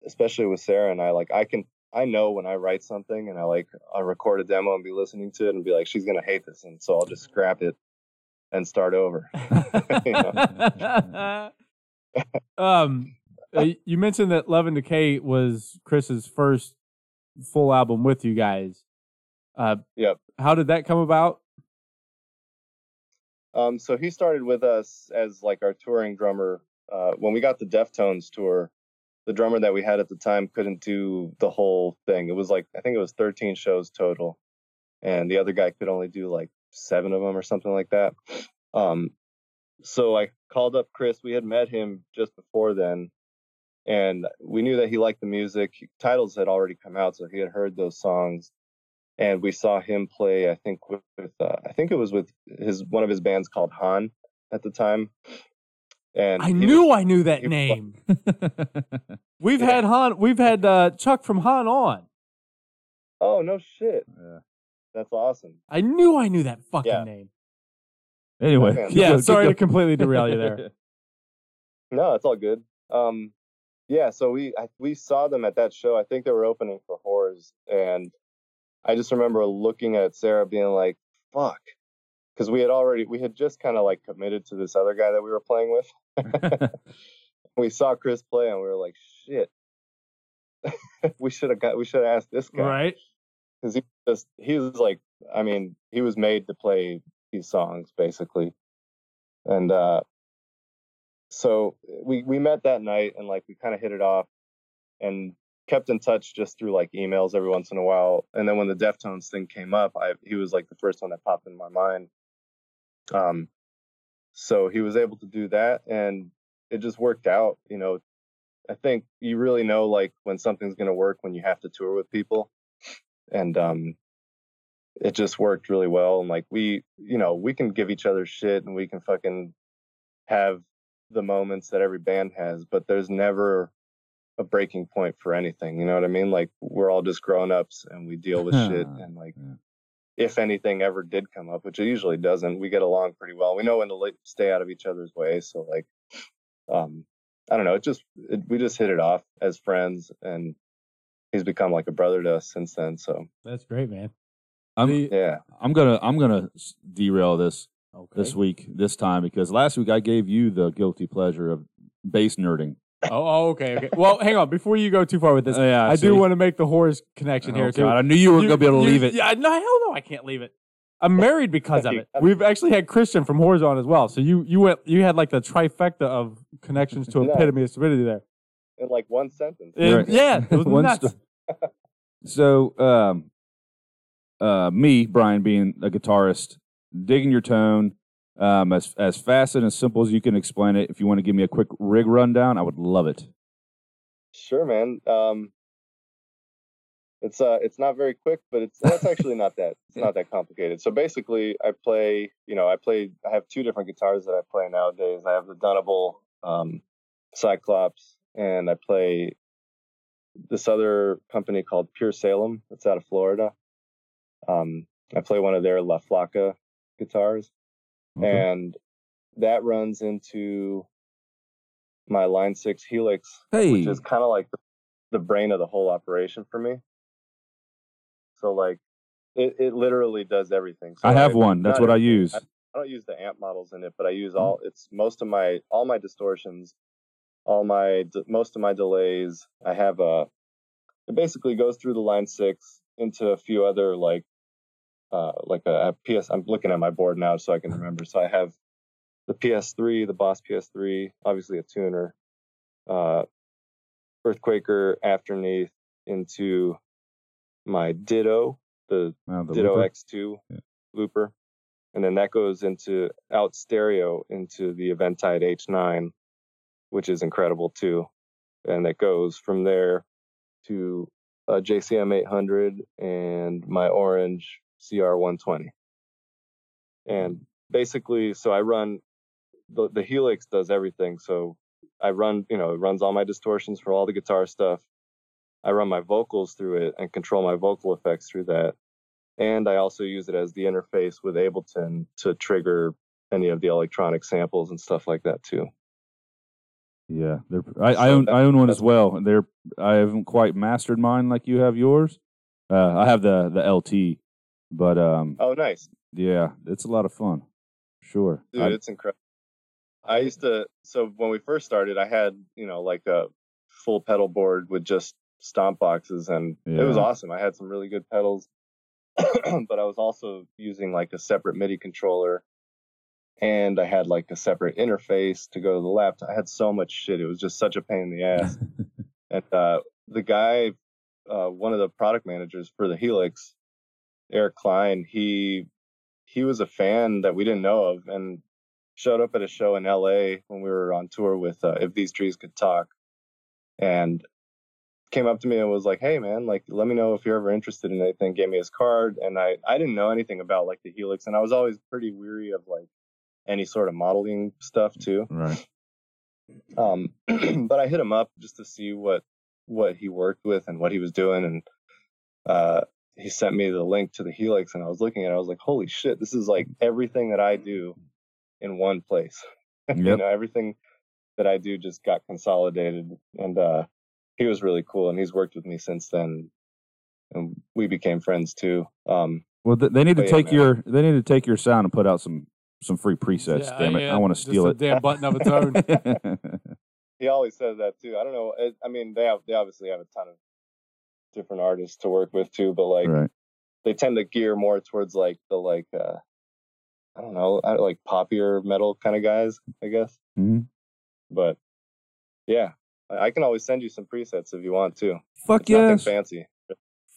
especially with Sarah and I, like I can I know when I write something and I like I record a demo and be listening to it and be like, she's gonna hate this, and so I'll just scrap it and start over. um, uh, you mentioned that Love and Decay was Chris's first full album with you guys. Uh, yep. How did that come about? Um, so he started with us as like our touring drummer. Uh, when we got the Deftones tour, the drummer that we had at the time couldn't do the whole thing. It was like I think it was 13 shows total, and the other guy could only do like seven of them or something like that. Um, so I called up Chris. We had met him just before then, and we knew that he liked the music. Tidals had already come out, so he had heard those songs and we saw him play. I think with, with uh, I think it was with his one of his bands called Han at the time. And I knew was, I knew that name. we've yeah. had Han. We've had uh, Chuck from Han on. Oh no shit! Yeah. That's awesome. I knew I knew that fucking yeah. name. Anyway, yeah. Sorry to completely derail you there. no, it's all good. Um, yeah. So we I, we saw them at that show. I think they were opening for Horrors, and I just remember looking at Sarah being like, fuck. Because we had already, we had just kind of like committed to this other guy that we were playing with. we saw Chris play and we were like, shit. we should have got, we should have asked this guy. Right. Because he just, he was like, I mean, he was made to play these songs basically. And, uh, so we, we met that night and like we kind of hit it off and kept in touch just through like emails every once in a while. And then when the Deftones thing came up, I he was like the first one that popped in my mind. Um, so he was able to do that, and it just worked out. You know, I think you really know like when something's gonna work when you have to tour with people, and um, it just worked really well. And like we, you know, we can give each other shit and we can fucking have the moments that every band has, but there's never a breaking point for anything. You know what I mean? Like we're all just grown ups and we deal with shit and like Yeah. if anything ever did come up, which it usually doesn't, we get along pretty well. We know when to like, stay out of each other's way. So like, um, I don't know. It just it, we just hit it off as friends, and he's become like a brother to us since then. So That's great, man. I'm yeah, I'm gonna I'm gonna derail this okay. this week this time because last week I gave you the guilty pleasure of bass nerding. Oh, oh, okay, okay. Well, hang on. Before you go too far with this, Oh, yeah, I see? do want to make the horse connection Oh, here too. God, I knew you were gonna be able to you- leave it. Yeah, no, hell no, I can't leave it. I'm married because of it. We've actually had Christian from Horrors on as well. So you you went you had like the trifecta of connections to Yeah. epitome of stupidity there. in like one sentence. And, Right. Yeah, it was One nuts. sto- So, um, uh, me, Bryan, being a guitarist, digging your tone, um, as as fast and as simple as you can explain it. If you want to give me a quick rig rundown, I would love it. Sure, man. Um, it's uh, it's not very quick, but it's that's actually not that it's not that complicated. So basically, I play. You know, I play. I have two different guitars that I play nowadays. I have the Dunable um, Cyclops, and I play this other company called Pure Salem. That's out of Florida. Um, I play one of their La Flaca guitars, Okay. and that runs into my Line Six Helix hey, which is kind of like the, the brain of the whole operation for me. So like, it, it literally does everything. So I have one. That's what I use. I, I don't use the amp models in it, but I use mm-hmm. all. It's most of my all my distortions, all my most of my delays. I have a. It basically goes through the line six into a few other like, uh, like a, a PS. I'm looking at my board now so I can remember. So I have the PS3, the Boss PS3, obviously a tuner, uh, Earthquaker Afterneath into my Ditto, the Uh, the Ditto looper. X2 Yeah. looper. And then that goes into out stereo into the Eventide H9, which is incredible too. And that goes from there to a JCM 800 and my orange CR 120. And basically, so I run the, the Helix does everything. So I run, you know, it runs all my distortions for all the guitar stuff. I run my vocals through it and control my vocal effects through that. And I also use it as the interface with Ableton to trigger any of the electronic samples and stuff like that too. Yeah, they're, I, I own I own one as well. and They're I haven't quite mastered mine like you have yours. Uh, I have the the LT, but um, Oh, nice. yeah, it's a lot of fun. Sure. Dude, I- it's incredible. I used to, so when we first started, I had, you know, like a full pedal board with just stomp boxes and it was awesome. I had some really good pedals, but I was also using like a separate MIDI controller and I had like a separate interface to go to the laptop. I had so much shit. It was just such a pain in the ass. and uh, the guy, uh, one of the product managers for the Helix, Eric Klein, he he was a fan that we didn't know of and showed up at a show in LA when we were on tour with uh, If These Trees Could Talk, and came up to me and was like, "Hey man, like let me know if you're ever interested in anything." Gave me his card, and I I didn't know anything about like the Helix, and I was always pretty weary of like any sort of modeling stuff too. right. Um, but I hit him up just to see what what he worked with and what he was doing, and uh, he sent me the link to the Helix, and I was looking at it. I was like, "Holy shit! This is like everything that I do in one place." you know, everything that I do just got consolidated, and uh, he was really cool, and he's worked with me since then, and we became friends too. Um, Well, th- they need to But yeah, take man. your they need to take your sound and put out some some free presets. Yeah, damn it, yeah, I want to steal a it. Damn button of its own. he always says that too. I don't know. It, I mean, they have they obviously have a ton of different artists to work with too, but like right. they tend to gear more towards like the like uh I don't know, I like poppier metal kind of guys, I guess. hmm But yeah, I, I can always send you some presets if you want to. Fuck It's nothing yes. fancy.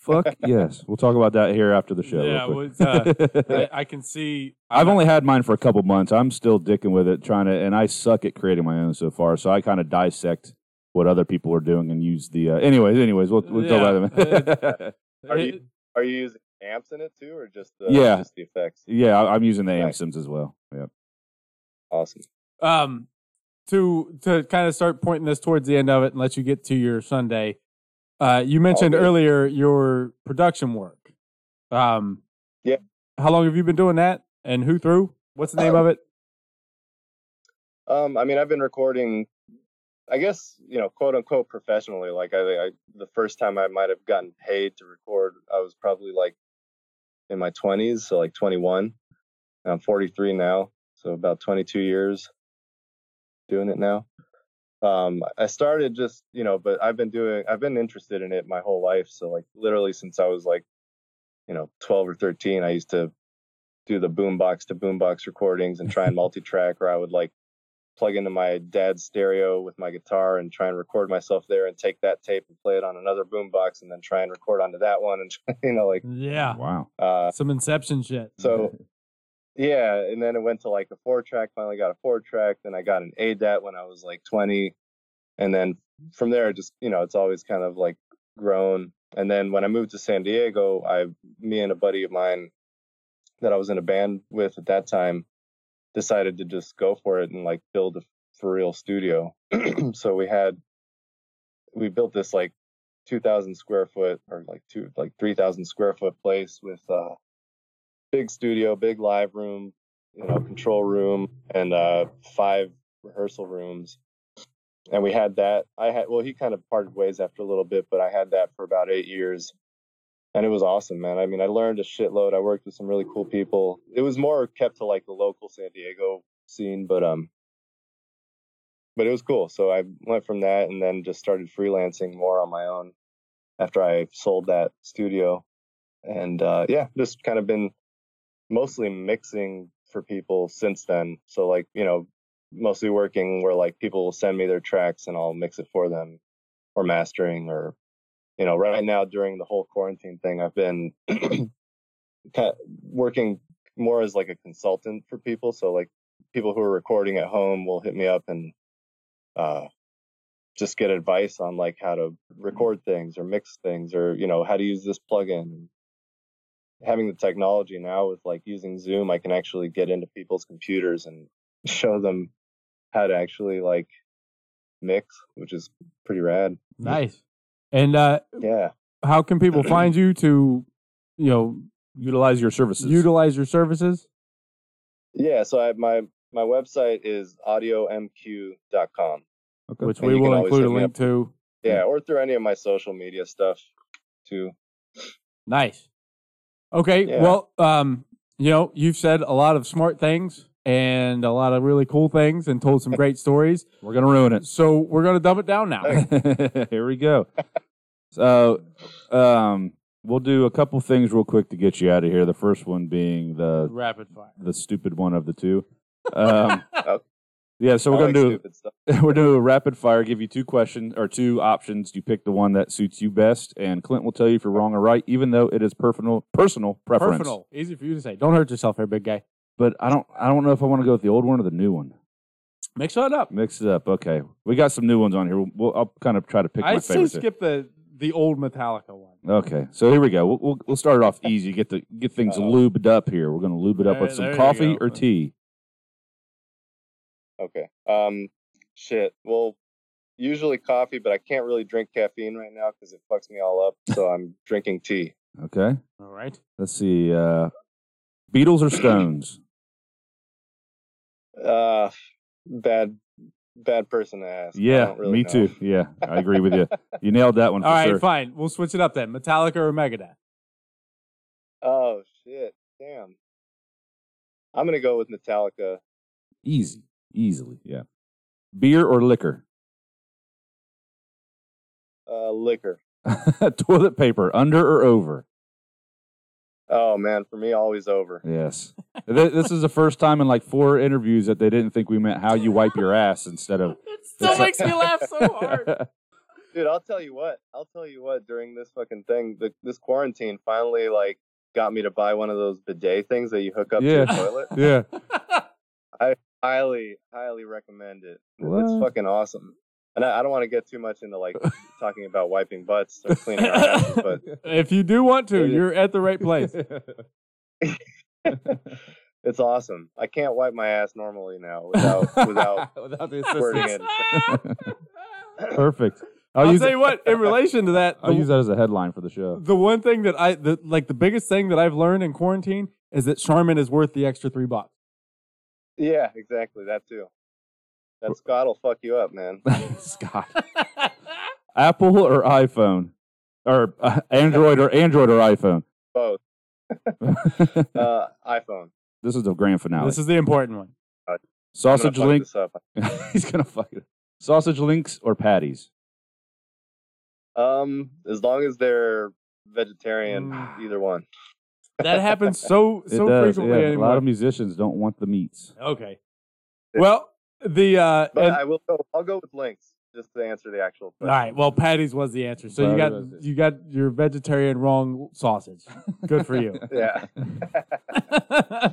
Fuck yes. We'll talk about that here after the show. Yeah, well, uh, I, I can see. I've only had mine for a couple months. I'm still dicking with it, trying to, and I suck at creating my own so far. So I kind of dissect what other people are doing and use the. Uh, anyways, anyways, we'll we'll Yeah, talk about it. Are you- Are you using amps in it too, or just the Yeah. just the effects? Yeah, I, I'm using the amp Nice. sims as well. Yep. Awesome. um to to kind of start pointing this towards the end of it and let you get to your Sunday. Uh, you mentioned good. earlier your production work. Um, Yeah. How long have you been doing that? And who through? What's the name Um, of it? Um, I mean, I've been recording, I guess you know, quote unquote, professionally. Like I, I the first time I might have gotten paid to record, I was probably like in my twenties, so like 21. I'm 43 now, so about 22 years doing it now. Um, I started just you know, but I've been doing, I've been interested in it my whole life. So like literally since I was like, you know, 12 or 13, I used to do the boombox to boombox recordings and try and multi-track, or I would like plug into my dad's stereo with my guitar and try and record myself there and take that tape and play it on another boombox and then try and record onto that one and you know like Yeah. Wow. uh Some Inception shit. so yeah and then it went to like a four track finally got a four track then I got an ADAT when I was like 20 and then from there just you know it's always kind of like grown and then when I moved to San Diego I me and a buddy of mine that I was in a band with at that time decided to just go for it and like build a for real studio. so we had we built this like 2000 square foot or like two like 3000 square foot place with uh big studio, big live room, you know, control room and uh five rehearsal rooms. And we had that. I had well he kind of parted ways after a little bit, but I had that for about 8 years and it was awesome, man. I mean, I learned a shitload. I worked with some really cool people. It was more kept to like the local San Diego scene, but um, but it was cool. So I went from that and then just started freelancing more on my own after I sold that studio, and uh, yeah, just kind of been mostly mixing for people since then. So like you know, mostly working where like people will send me their tracks and I'll mix it for them, or mastering or you know, right now during the whole quarantine thing, I've been kind of working more as like a consultant for people. So like people who are recording at home will hit me up and uh, just get advice on like how to record things or mix things or you know how to use this plugin. Having the technology now with like using Zoom, I can actually get into people's computers and show them how to actually like mix, which is pretty rad. Nice. And uh, Yeah. how can people find you to, you know, Utilize your services. utilize your services? Yeah, so I, my my website is audiomq.com. okay. Which And we will include a link to. Yeah, or through any of my social media stuff too. Nice. Okay. Yeah. Well, um, you know, you've said a lot of smart things and a lot of really cool things and told some great stories. We're gonna ruin it. So we're gonna dumb it down now. Here we go. So, um, we'll do a couple things real quick to get you out of here. The first one being the Rapid fire. the stupid one of the two. Um, Okay. yeah, so we're I gonna like do we're doing a rapid fire. Give you two questions or two options. You pick the one that suits you best, and Clint will tell you if you're wrong or right, even though it is personal personal preference. Personal. Easy for you to say. Don't hurt yourself here, big guy. But I don't I don't know if I want to go with the old one or the new one. Mix it up. Mix it up. Okay, we got some new ones on here. We'll, I'll kind of try to pick I my say favorites. here. skip the the old Metallica one. Okay, so here we go. We'll, we'll, we'll start it off easy. Get the get things Uh-oh. lubed up here. We're gonna lube it up There- with some you coffee go. or tea. Okay. Um, shit. Well, usually coffee, but I can't really drink caffeine right now because it fucks me all up. So I'm drinking tea. Okay, All right. let's see. Uh, Beatles or Stones? Uh, bad, bad person to ask. Yeah, really me know. too. Yeah, I agree with you. You nailed that one for All right, sure. fine. We'll switch it up then. Metallica or Megadeth? Oh shit! Damn. I'm gonna go with Metallica. Easy, easily. Yeah. Beer or liquor? Uh, liquor. Toilet paper, under or over? Oh man, for me, always over. Yes. Th- this is the first time in like four interviews that they didn't think we meant how you wipe your ass instead of. It still It's makes like- me laugh so hard. Dude, I'll tell you what. I'll tell you what. During this fucking thing, the, this quarantine finally like got me to buy one of those bidet things that you hook up Yeah. to your toilet. yeah. I highly, highly recommend it. What? It's fucking awesome. And I, I don't want to get too much into like talking about wiping butts or cleaning our asses, but if you do want to, It is- you're at the right place. it's awesome. I can't wipe my ass normally now without without without the squirting assistance. it. Perfect. I'll, I'll, use tell you what. In relation to that, I'll the, use that as a headline for the show. the one thing that I, the, like, the biggest thing that I've learned in quarantine is that Charmin is worth the extra three bucks. Yeah, exactly. That too. That Scott will fuck you up, man. Scott. Apple or iPhone, or uh, Android or Android or iPhone. Both. Uh, iPhone. this is the grand finale. this is the important one. I'm Sausage gonna fuck link. this up. He's gonna fuck it. Sausage links or patties. Um, as long as they're vegetarian, Mm. either one. That happens so It so does. frequently yeah. A anymore. lot of musicians don't want the meats. okay. Well, the uh, But and- I will go. I'll go with links just to answer the actual all question. right. Well, Patty's was the answer. So you got you got your vegetarian wrong sausage. Good for you. Yeah.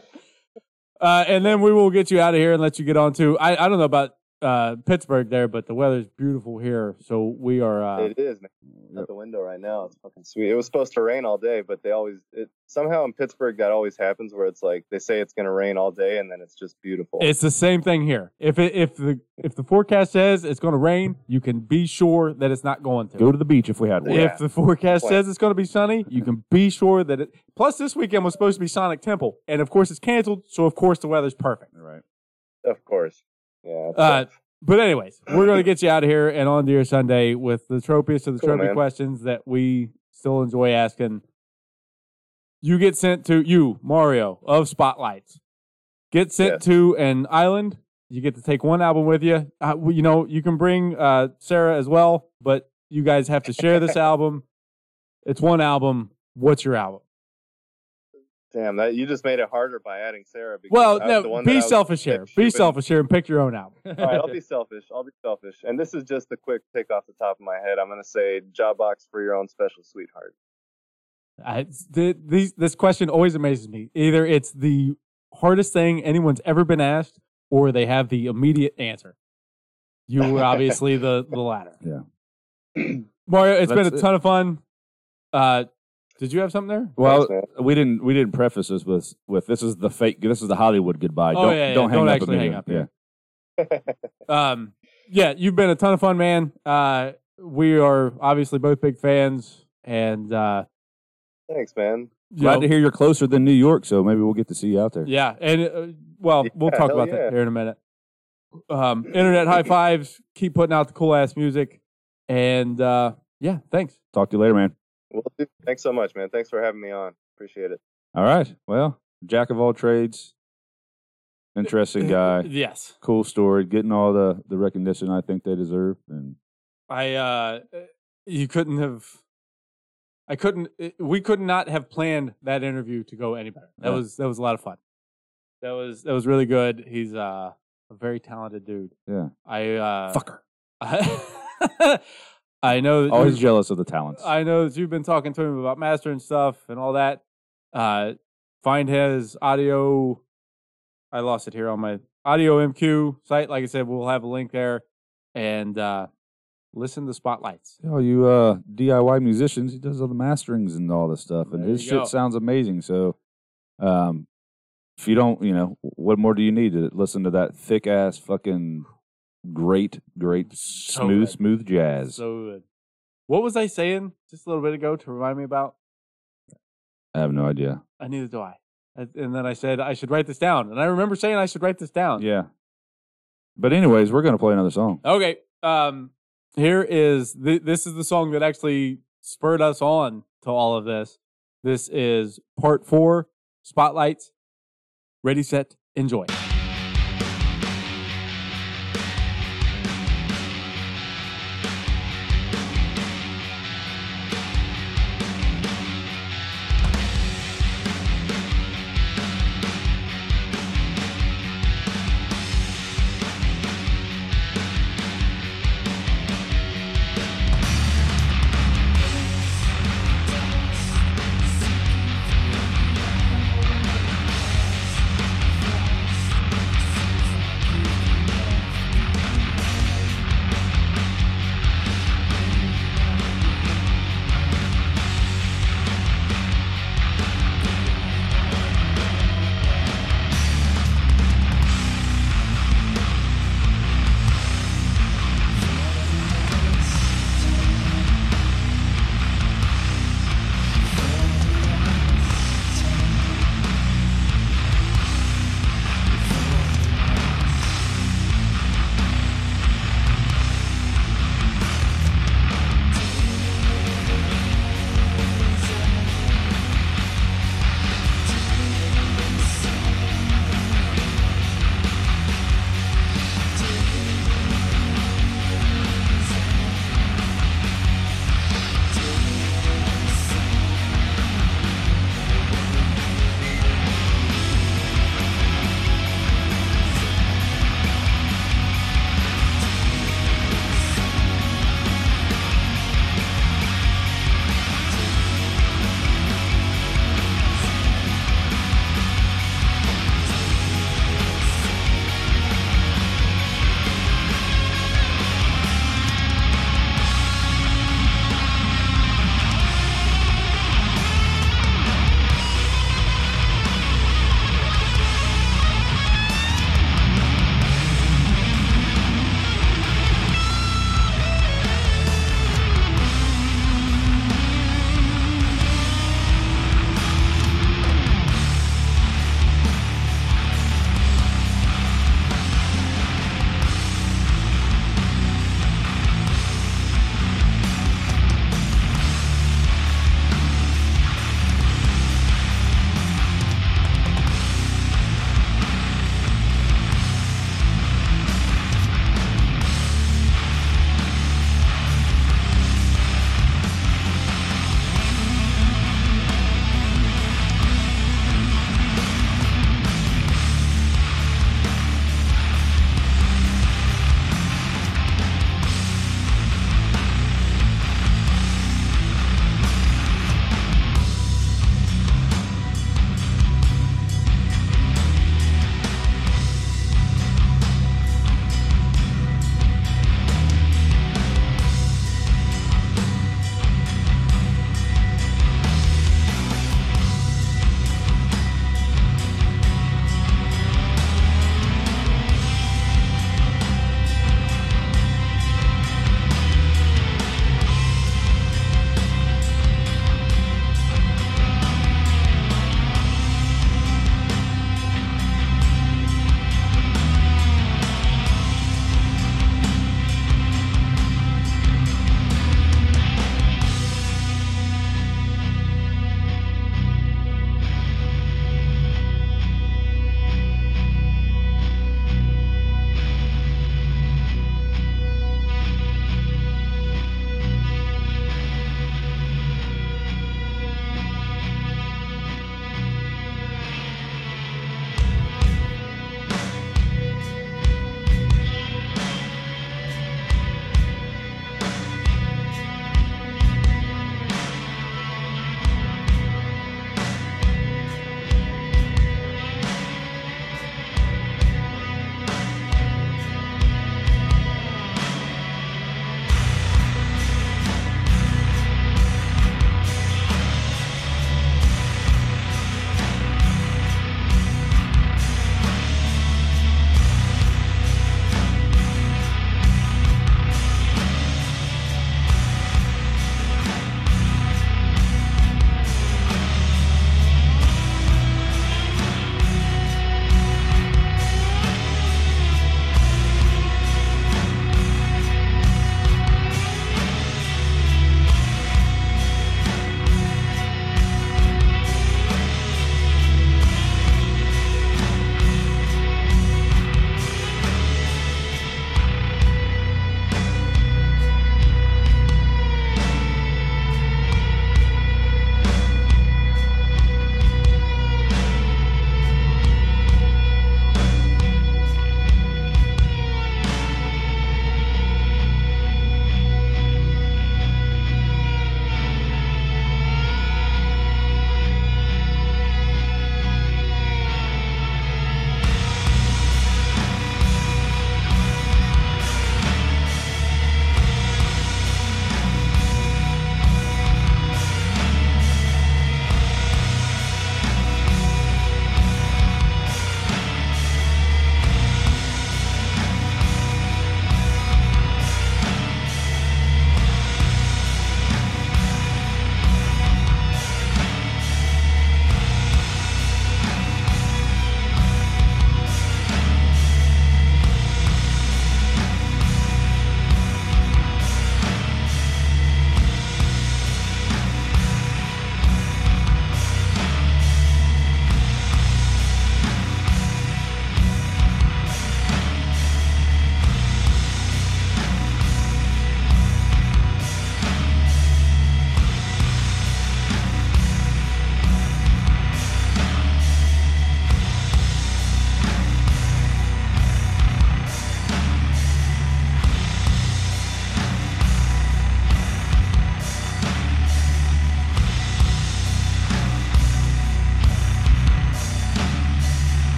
uh, and then we will get you out of here and let you get on to. I, I don't know about uh, Pittsburgh there, but the weather's beautiful here. So we are. Uh, it is, man. At the window right now. It's fucking sweet. It was supposed to rain all day, but they always it somehow in Pittsburgh that always happens where it's like they say it's gonna rain all day and then it's just beautiful. it's the same thing here. If it, if the if the forecast says it's going to rain, you can be sure that it's not going to. Go to the beach if we had one. Yeah. If the forecast Point. says it's going to be sunny, you can be sure that it. Plus, this weekend was supposed to be Sonic Temple, and of course, it's canceled. So, of course, the weather's perfect. Right. of course. Yeah. Uh. But anyways, we're going to get you out of here and on to your Sunday with the tropiest of the Cool, trophy man. questions that we still enjoy asking. You get sent to you, Mario of Spotlights. Get sent Yes. to an island. You get to take one album with you. Uh, you know, you can bring uh, Sarah as well, but you guys have to share this album. It's one album. What's your album? Damn, that you just made it harder by adding Sarah. Because Well, no, the one be selfish here. Be selfish here and pick your own album. All right, I'll be selfish. I'll be selfish. And this is just a quick pick off the top of my head. I'm gonna say Jawbox for your own special sweetheart. I, the, these, this question always amazes me. Either it's the hardest thing anyone's ever been asked, or they have the immediate answer. You were obviously the, the latter. Yeah. Mario, it's been That's a it. ton of fun. Uh, did you have something there? Well, Thanks, we didn't we didn't preface this with with this is the fake this is the Hollywood goodbye. Oh, don't yeah, yeah, don't hang don't up actually hang up Yeah. Um, yeah, you've been a ton of fun, man. Uh, we are obviously both big fans, and uh, Thanks, man. Glad know, to hear you're closer than New York, so maybe we'll get to see you out there. Yeah, and uh, well, we'll talk about yeah. that here in a minute. Um, internet high fives. Keep putting out the cool ass music, and uh, yeah, thanks. Talk to you later, man. Well, dude, thanks so much, man. Thanks for having me on. Appreciate it. All right. Well, jack of all trades, interesting guy, Yes, cool story, getting all the the recognition I think they deserve, and I. Uh, you couldn't have. I couldn't. We could not have planned that interview to go any better. That Yeah. was that was a lot of fun. That was that was really good. He's uh, a very talented dude. yeah, I uh, fucker. I, I know Always jealous of the talents. I know that you've been talking to him about master and stuff and all that. Uh, find his audio. I lost it here on my audio MQ site. Like I said, we'll have a link there, and uh, listen to Spotlights. all you uh, DIY musicians, he does all the masterings and all this stuff, and There his shit go. sounds amazing. So, um, if you don't, you know, what more do you need to listen to that thick ass fucking great, great, smooth, good. smooth jazz? So good. What was I saying just a little bit ago to remind me about? I have no idea. I neither do I. And and then I said I should write this down, and I remember saying I should write this down. Yeah. But anyways, we're gonna play another song. Okay. Um, here is th- this is the song that actually spurred us on to all of this. This is part four, Spotlights. Ready, set, enjoy.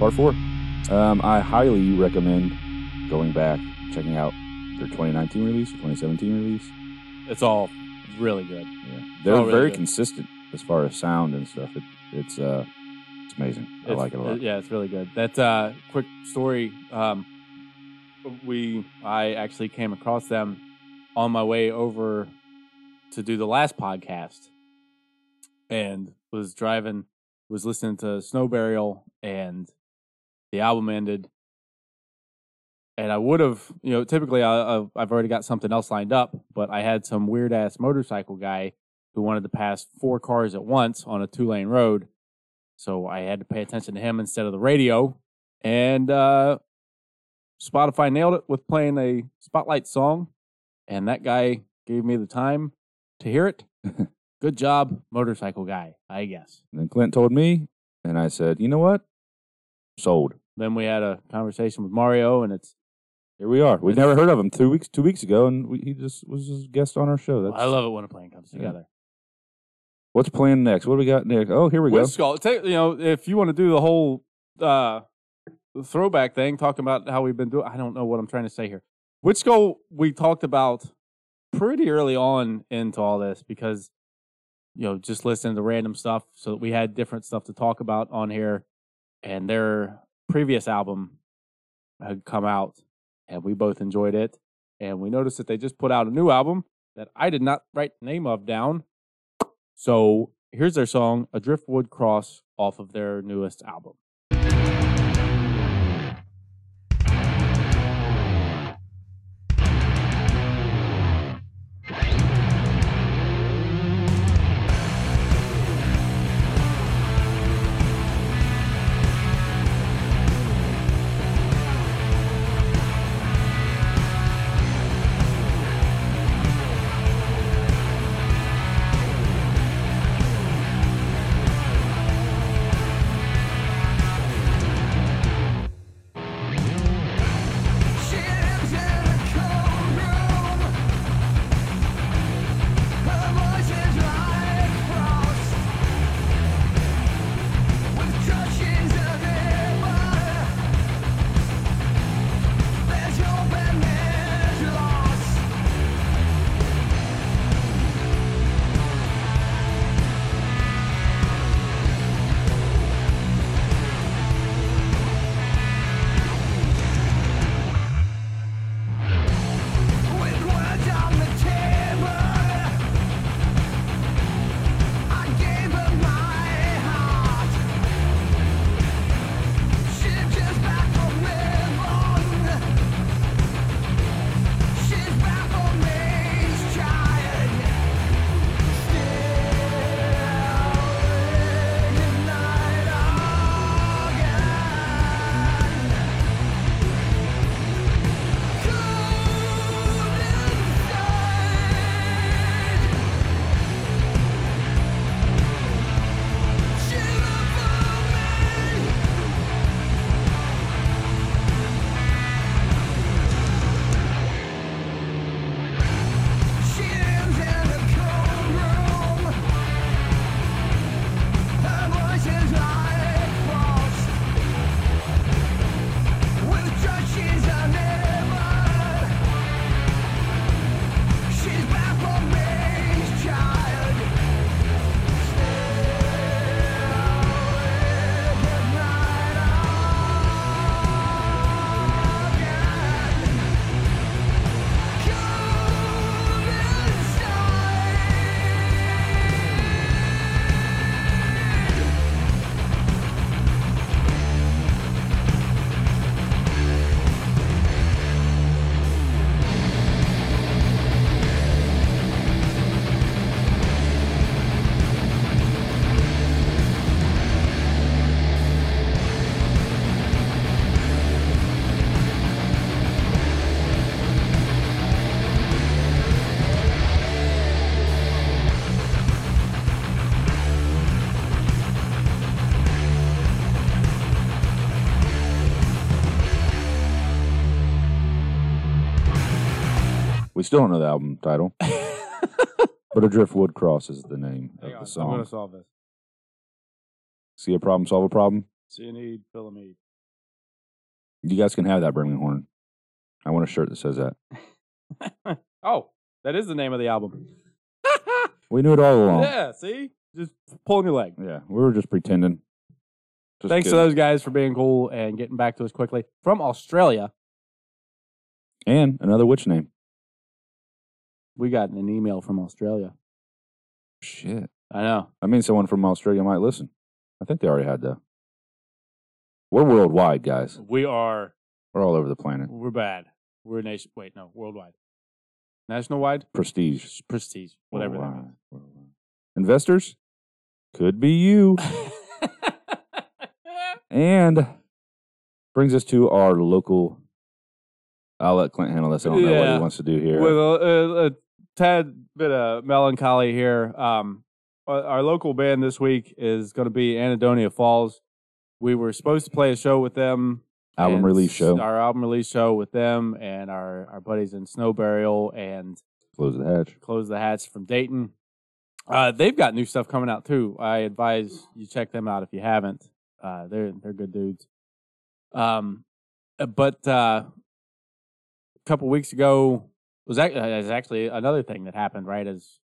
Part four. Um, I highly recommend going back, checking out their 2019 release, 2017 release. It's all really good. Yeah, they're really very good. consistent as far as sound and stuff. It, it's uh, it's amazing. I It's- like it a lot. Yeah, it's really good. That uh, quick story. Um, we I actually came across them on my way over to do the last podcast, and was driving, was listening to Snow Burial, and the album ended. And I would have, you know, typically I, I've I've already got something else lined up, but I had some weird ass motorcycle guy who wanted to pass four cars at once on a two lane road. So I had to pay attention to him instead of the radio. And uh, Spotify nailed it with playing a spotlight song. And that guy gave me the time to hear it. Good job, motorcycle guy, I guess. And then Clint told me, and I said, you know what? Sold. Then we had a conversation with Mario, and it's Here we are. We'd never heard of him two weeks two weeks ago, and we, he just was just a guest on our show. That's I love it when a plan comes Yeah. together. what's playing next. What do we got next? Oh, here we go. Witch Skull. Take, you know, if you want to do the whole uh, throwback thing, talking about how we've been doing, I don't know what I'm trying to say here. Witch Skull, we talked about pretty early on into all this because, you know, just listening to random stuff. So that we had different stuff to talk about on here. And their previous album had come out, and we both enjoyed it. And we noticed that they just put out a new album that I did not write the name of down. So here's their song, A Driftwood Cross, off of their newest album. Still don't know the album title, but A Driftwood Cross is the name Hang of on, the song. I'm going song. to solve this. See a problem, solve a problem. Cyanide, Philamide. You guys can have that Brimming Horn. I want a shirt that says that. oh, that is the name of the album. We knew it all along. yeah, see? Just pulling your leg. Yeah, we were just pretending. Just Thanks to those guys for being cool and getting back to us quickly. From Australia, And another witch name. We got an email from Australia. Shit. I know. I mean, someone from Australia might listen. I think they already had though. We're worldwide, guys. We are, We're all over the planet. we're bad. We're nation. Wait, no, worldwide. National wide? Prestige. Prestige, whatever that Worldwide. Worldwide. Investors could be you. and brings us to our local. I'll let Clint handle this. I don't know what he wants to do here. A, a, a tad bit of melancholy here. Um, our, our local band this week is going to be Anhedonia Falls. We were supposed to play a show with them. Album release show. Our album release show with them and our, our buddies in Snow Burial and Close the hatch. Close the Hats from Dayton. Uh, they've got new stuff coming out too. I advise you check them out if you haven't. Uh, they're they're good dudes. Um, but uh, a couple weeks ago was ac- uh, actually another thing that happened. Right as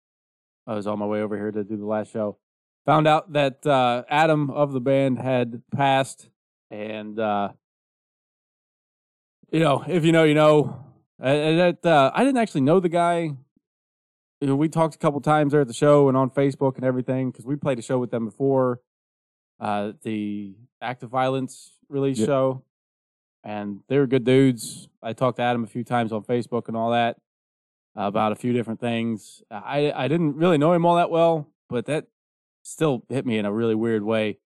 I was on my way over here to do the last show, found out that uh, Adam of the band had passed, and uh, you know, if you know, you know. Uh, that uh, I didn't actually know the guy. You know, we talked a couple times there at the show and on Facebook and everything because we played a show with them before uh, the of violence release Yep. show, and they were good dudes. I talked to Adam a few times on Facebook and all that about a few different things. I I didn't really know him all that well, but that still hit me in a really weird way.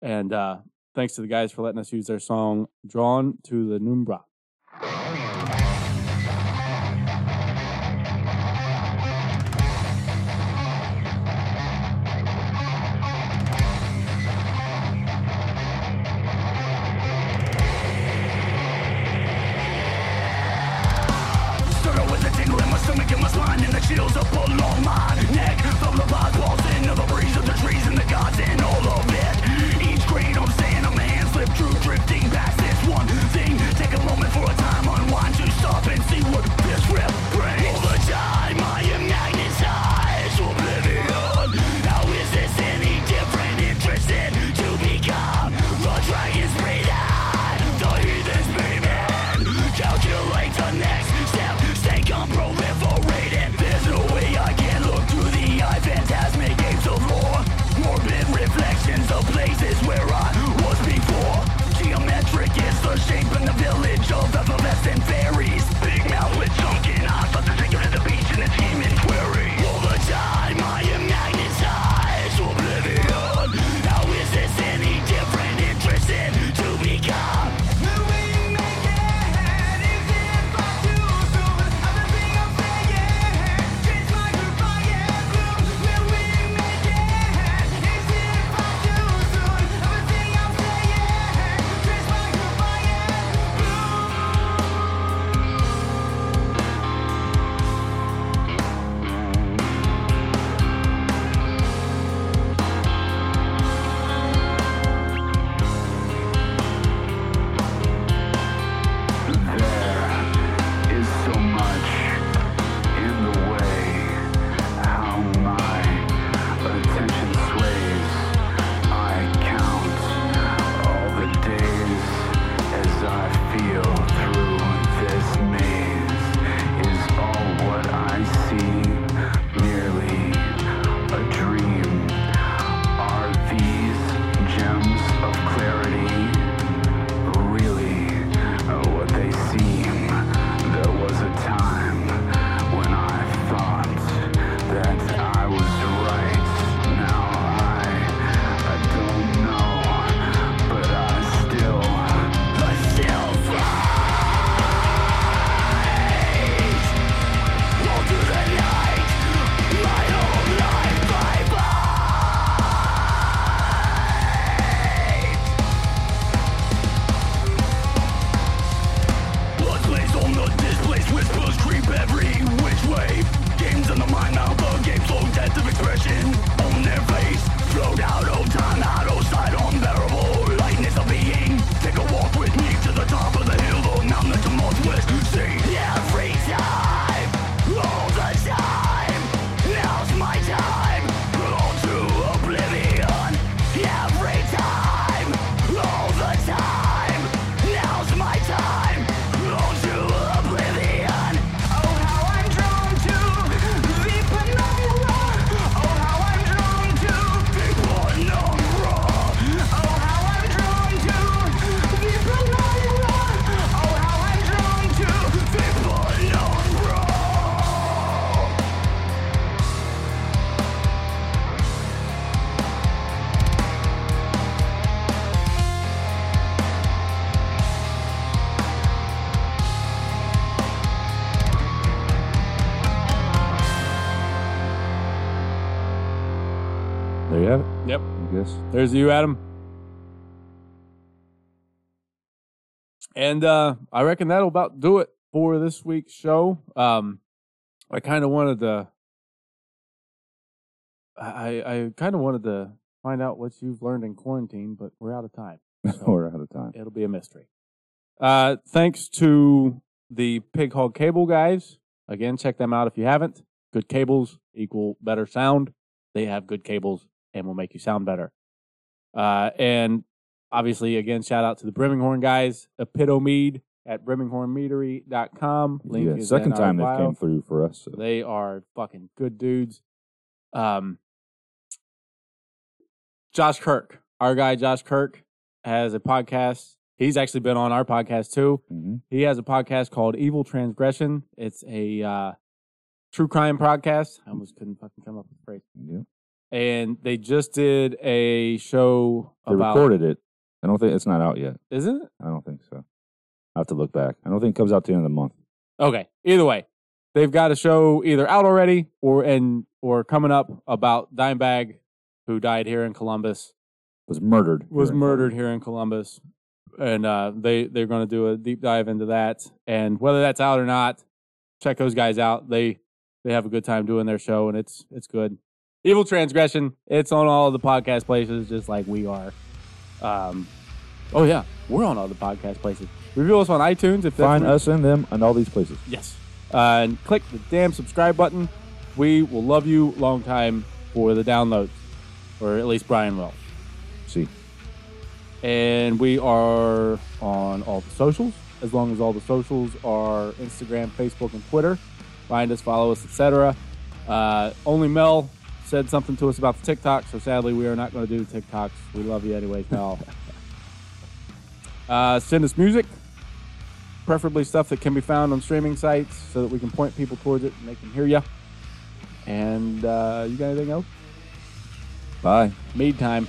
And uh, thanks to the guys for letting us use their song "Drawn to the Numbra." Yep. I guess. There's you, Adam. And uh, I reckon that'll about do it for this week's show. Um, I kind of wanted to. I I kind of wanted to find out what you've learned in quarantine, but we're out of time. So We're out of time. it'll be a mystery. Uh, thanks to the Pig Hog Cable guys. Again, check them out if you haven't. Good cables equal better sound. They have good cables and we'll make you sound better. Uh, and obviously, again, shout out to the Brimming Horn guys, Epitomead at brimminghornmeadery.com. Link Yeah, is second time they came through for us. So. They are fucking good dudes. Um, Josh Kirk, our guy Josh Kirk, has a podcast. He's actually been on our podcast too. Mhm. He has a podcast called Evil Transgression. It's a uh, true crime podcast. I almost couldn't fucking come up with the phrase. Yeah. And they just did a show They about. recorded it. I don't think it's not out yet. Isn't it? I don't think so. I have to look back. I don't think it comes out to the end of the month. Okay. Either way, they've got a show either out already or and or coming up about Dimebag, who died here in Columbus, Was murdered. was here in murdered here in Columbus, and uh, they they're going to do a deep dive into that. And whether that's out or not, check those guys out. They they have a good time doing their show, and it's it's good. Evil Transgression. It's on all the podcast places, just like we are. Um, oh yeah, we're on all the podcast places. Review us on iTunes if that's Find us and them and all these places. Yes. Uh, and click the damn subscribe button. We will love you long time for the downloads, or at least Bryan will. See. And we are on all the socials, as long as all the socials are Instagram, Facebook, and Twitter. Find us, follow us, etc. Uh, only Mel said something to us about the TikTok, so sadly we are not going to do the TikToks. We love you anyways, Mel. uh, send us music, preferably stuff that can be found on streaming sites, so that we can point people towards it and they can hear you. And uh, you got anything else? Bye. Mead time.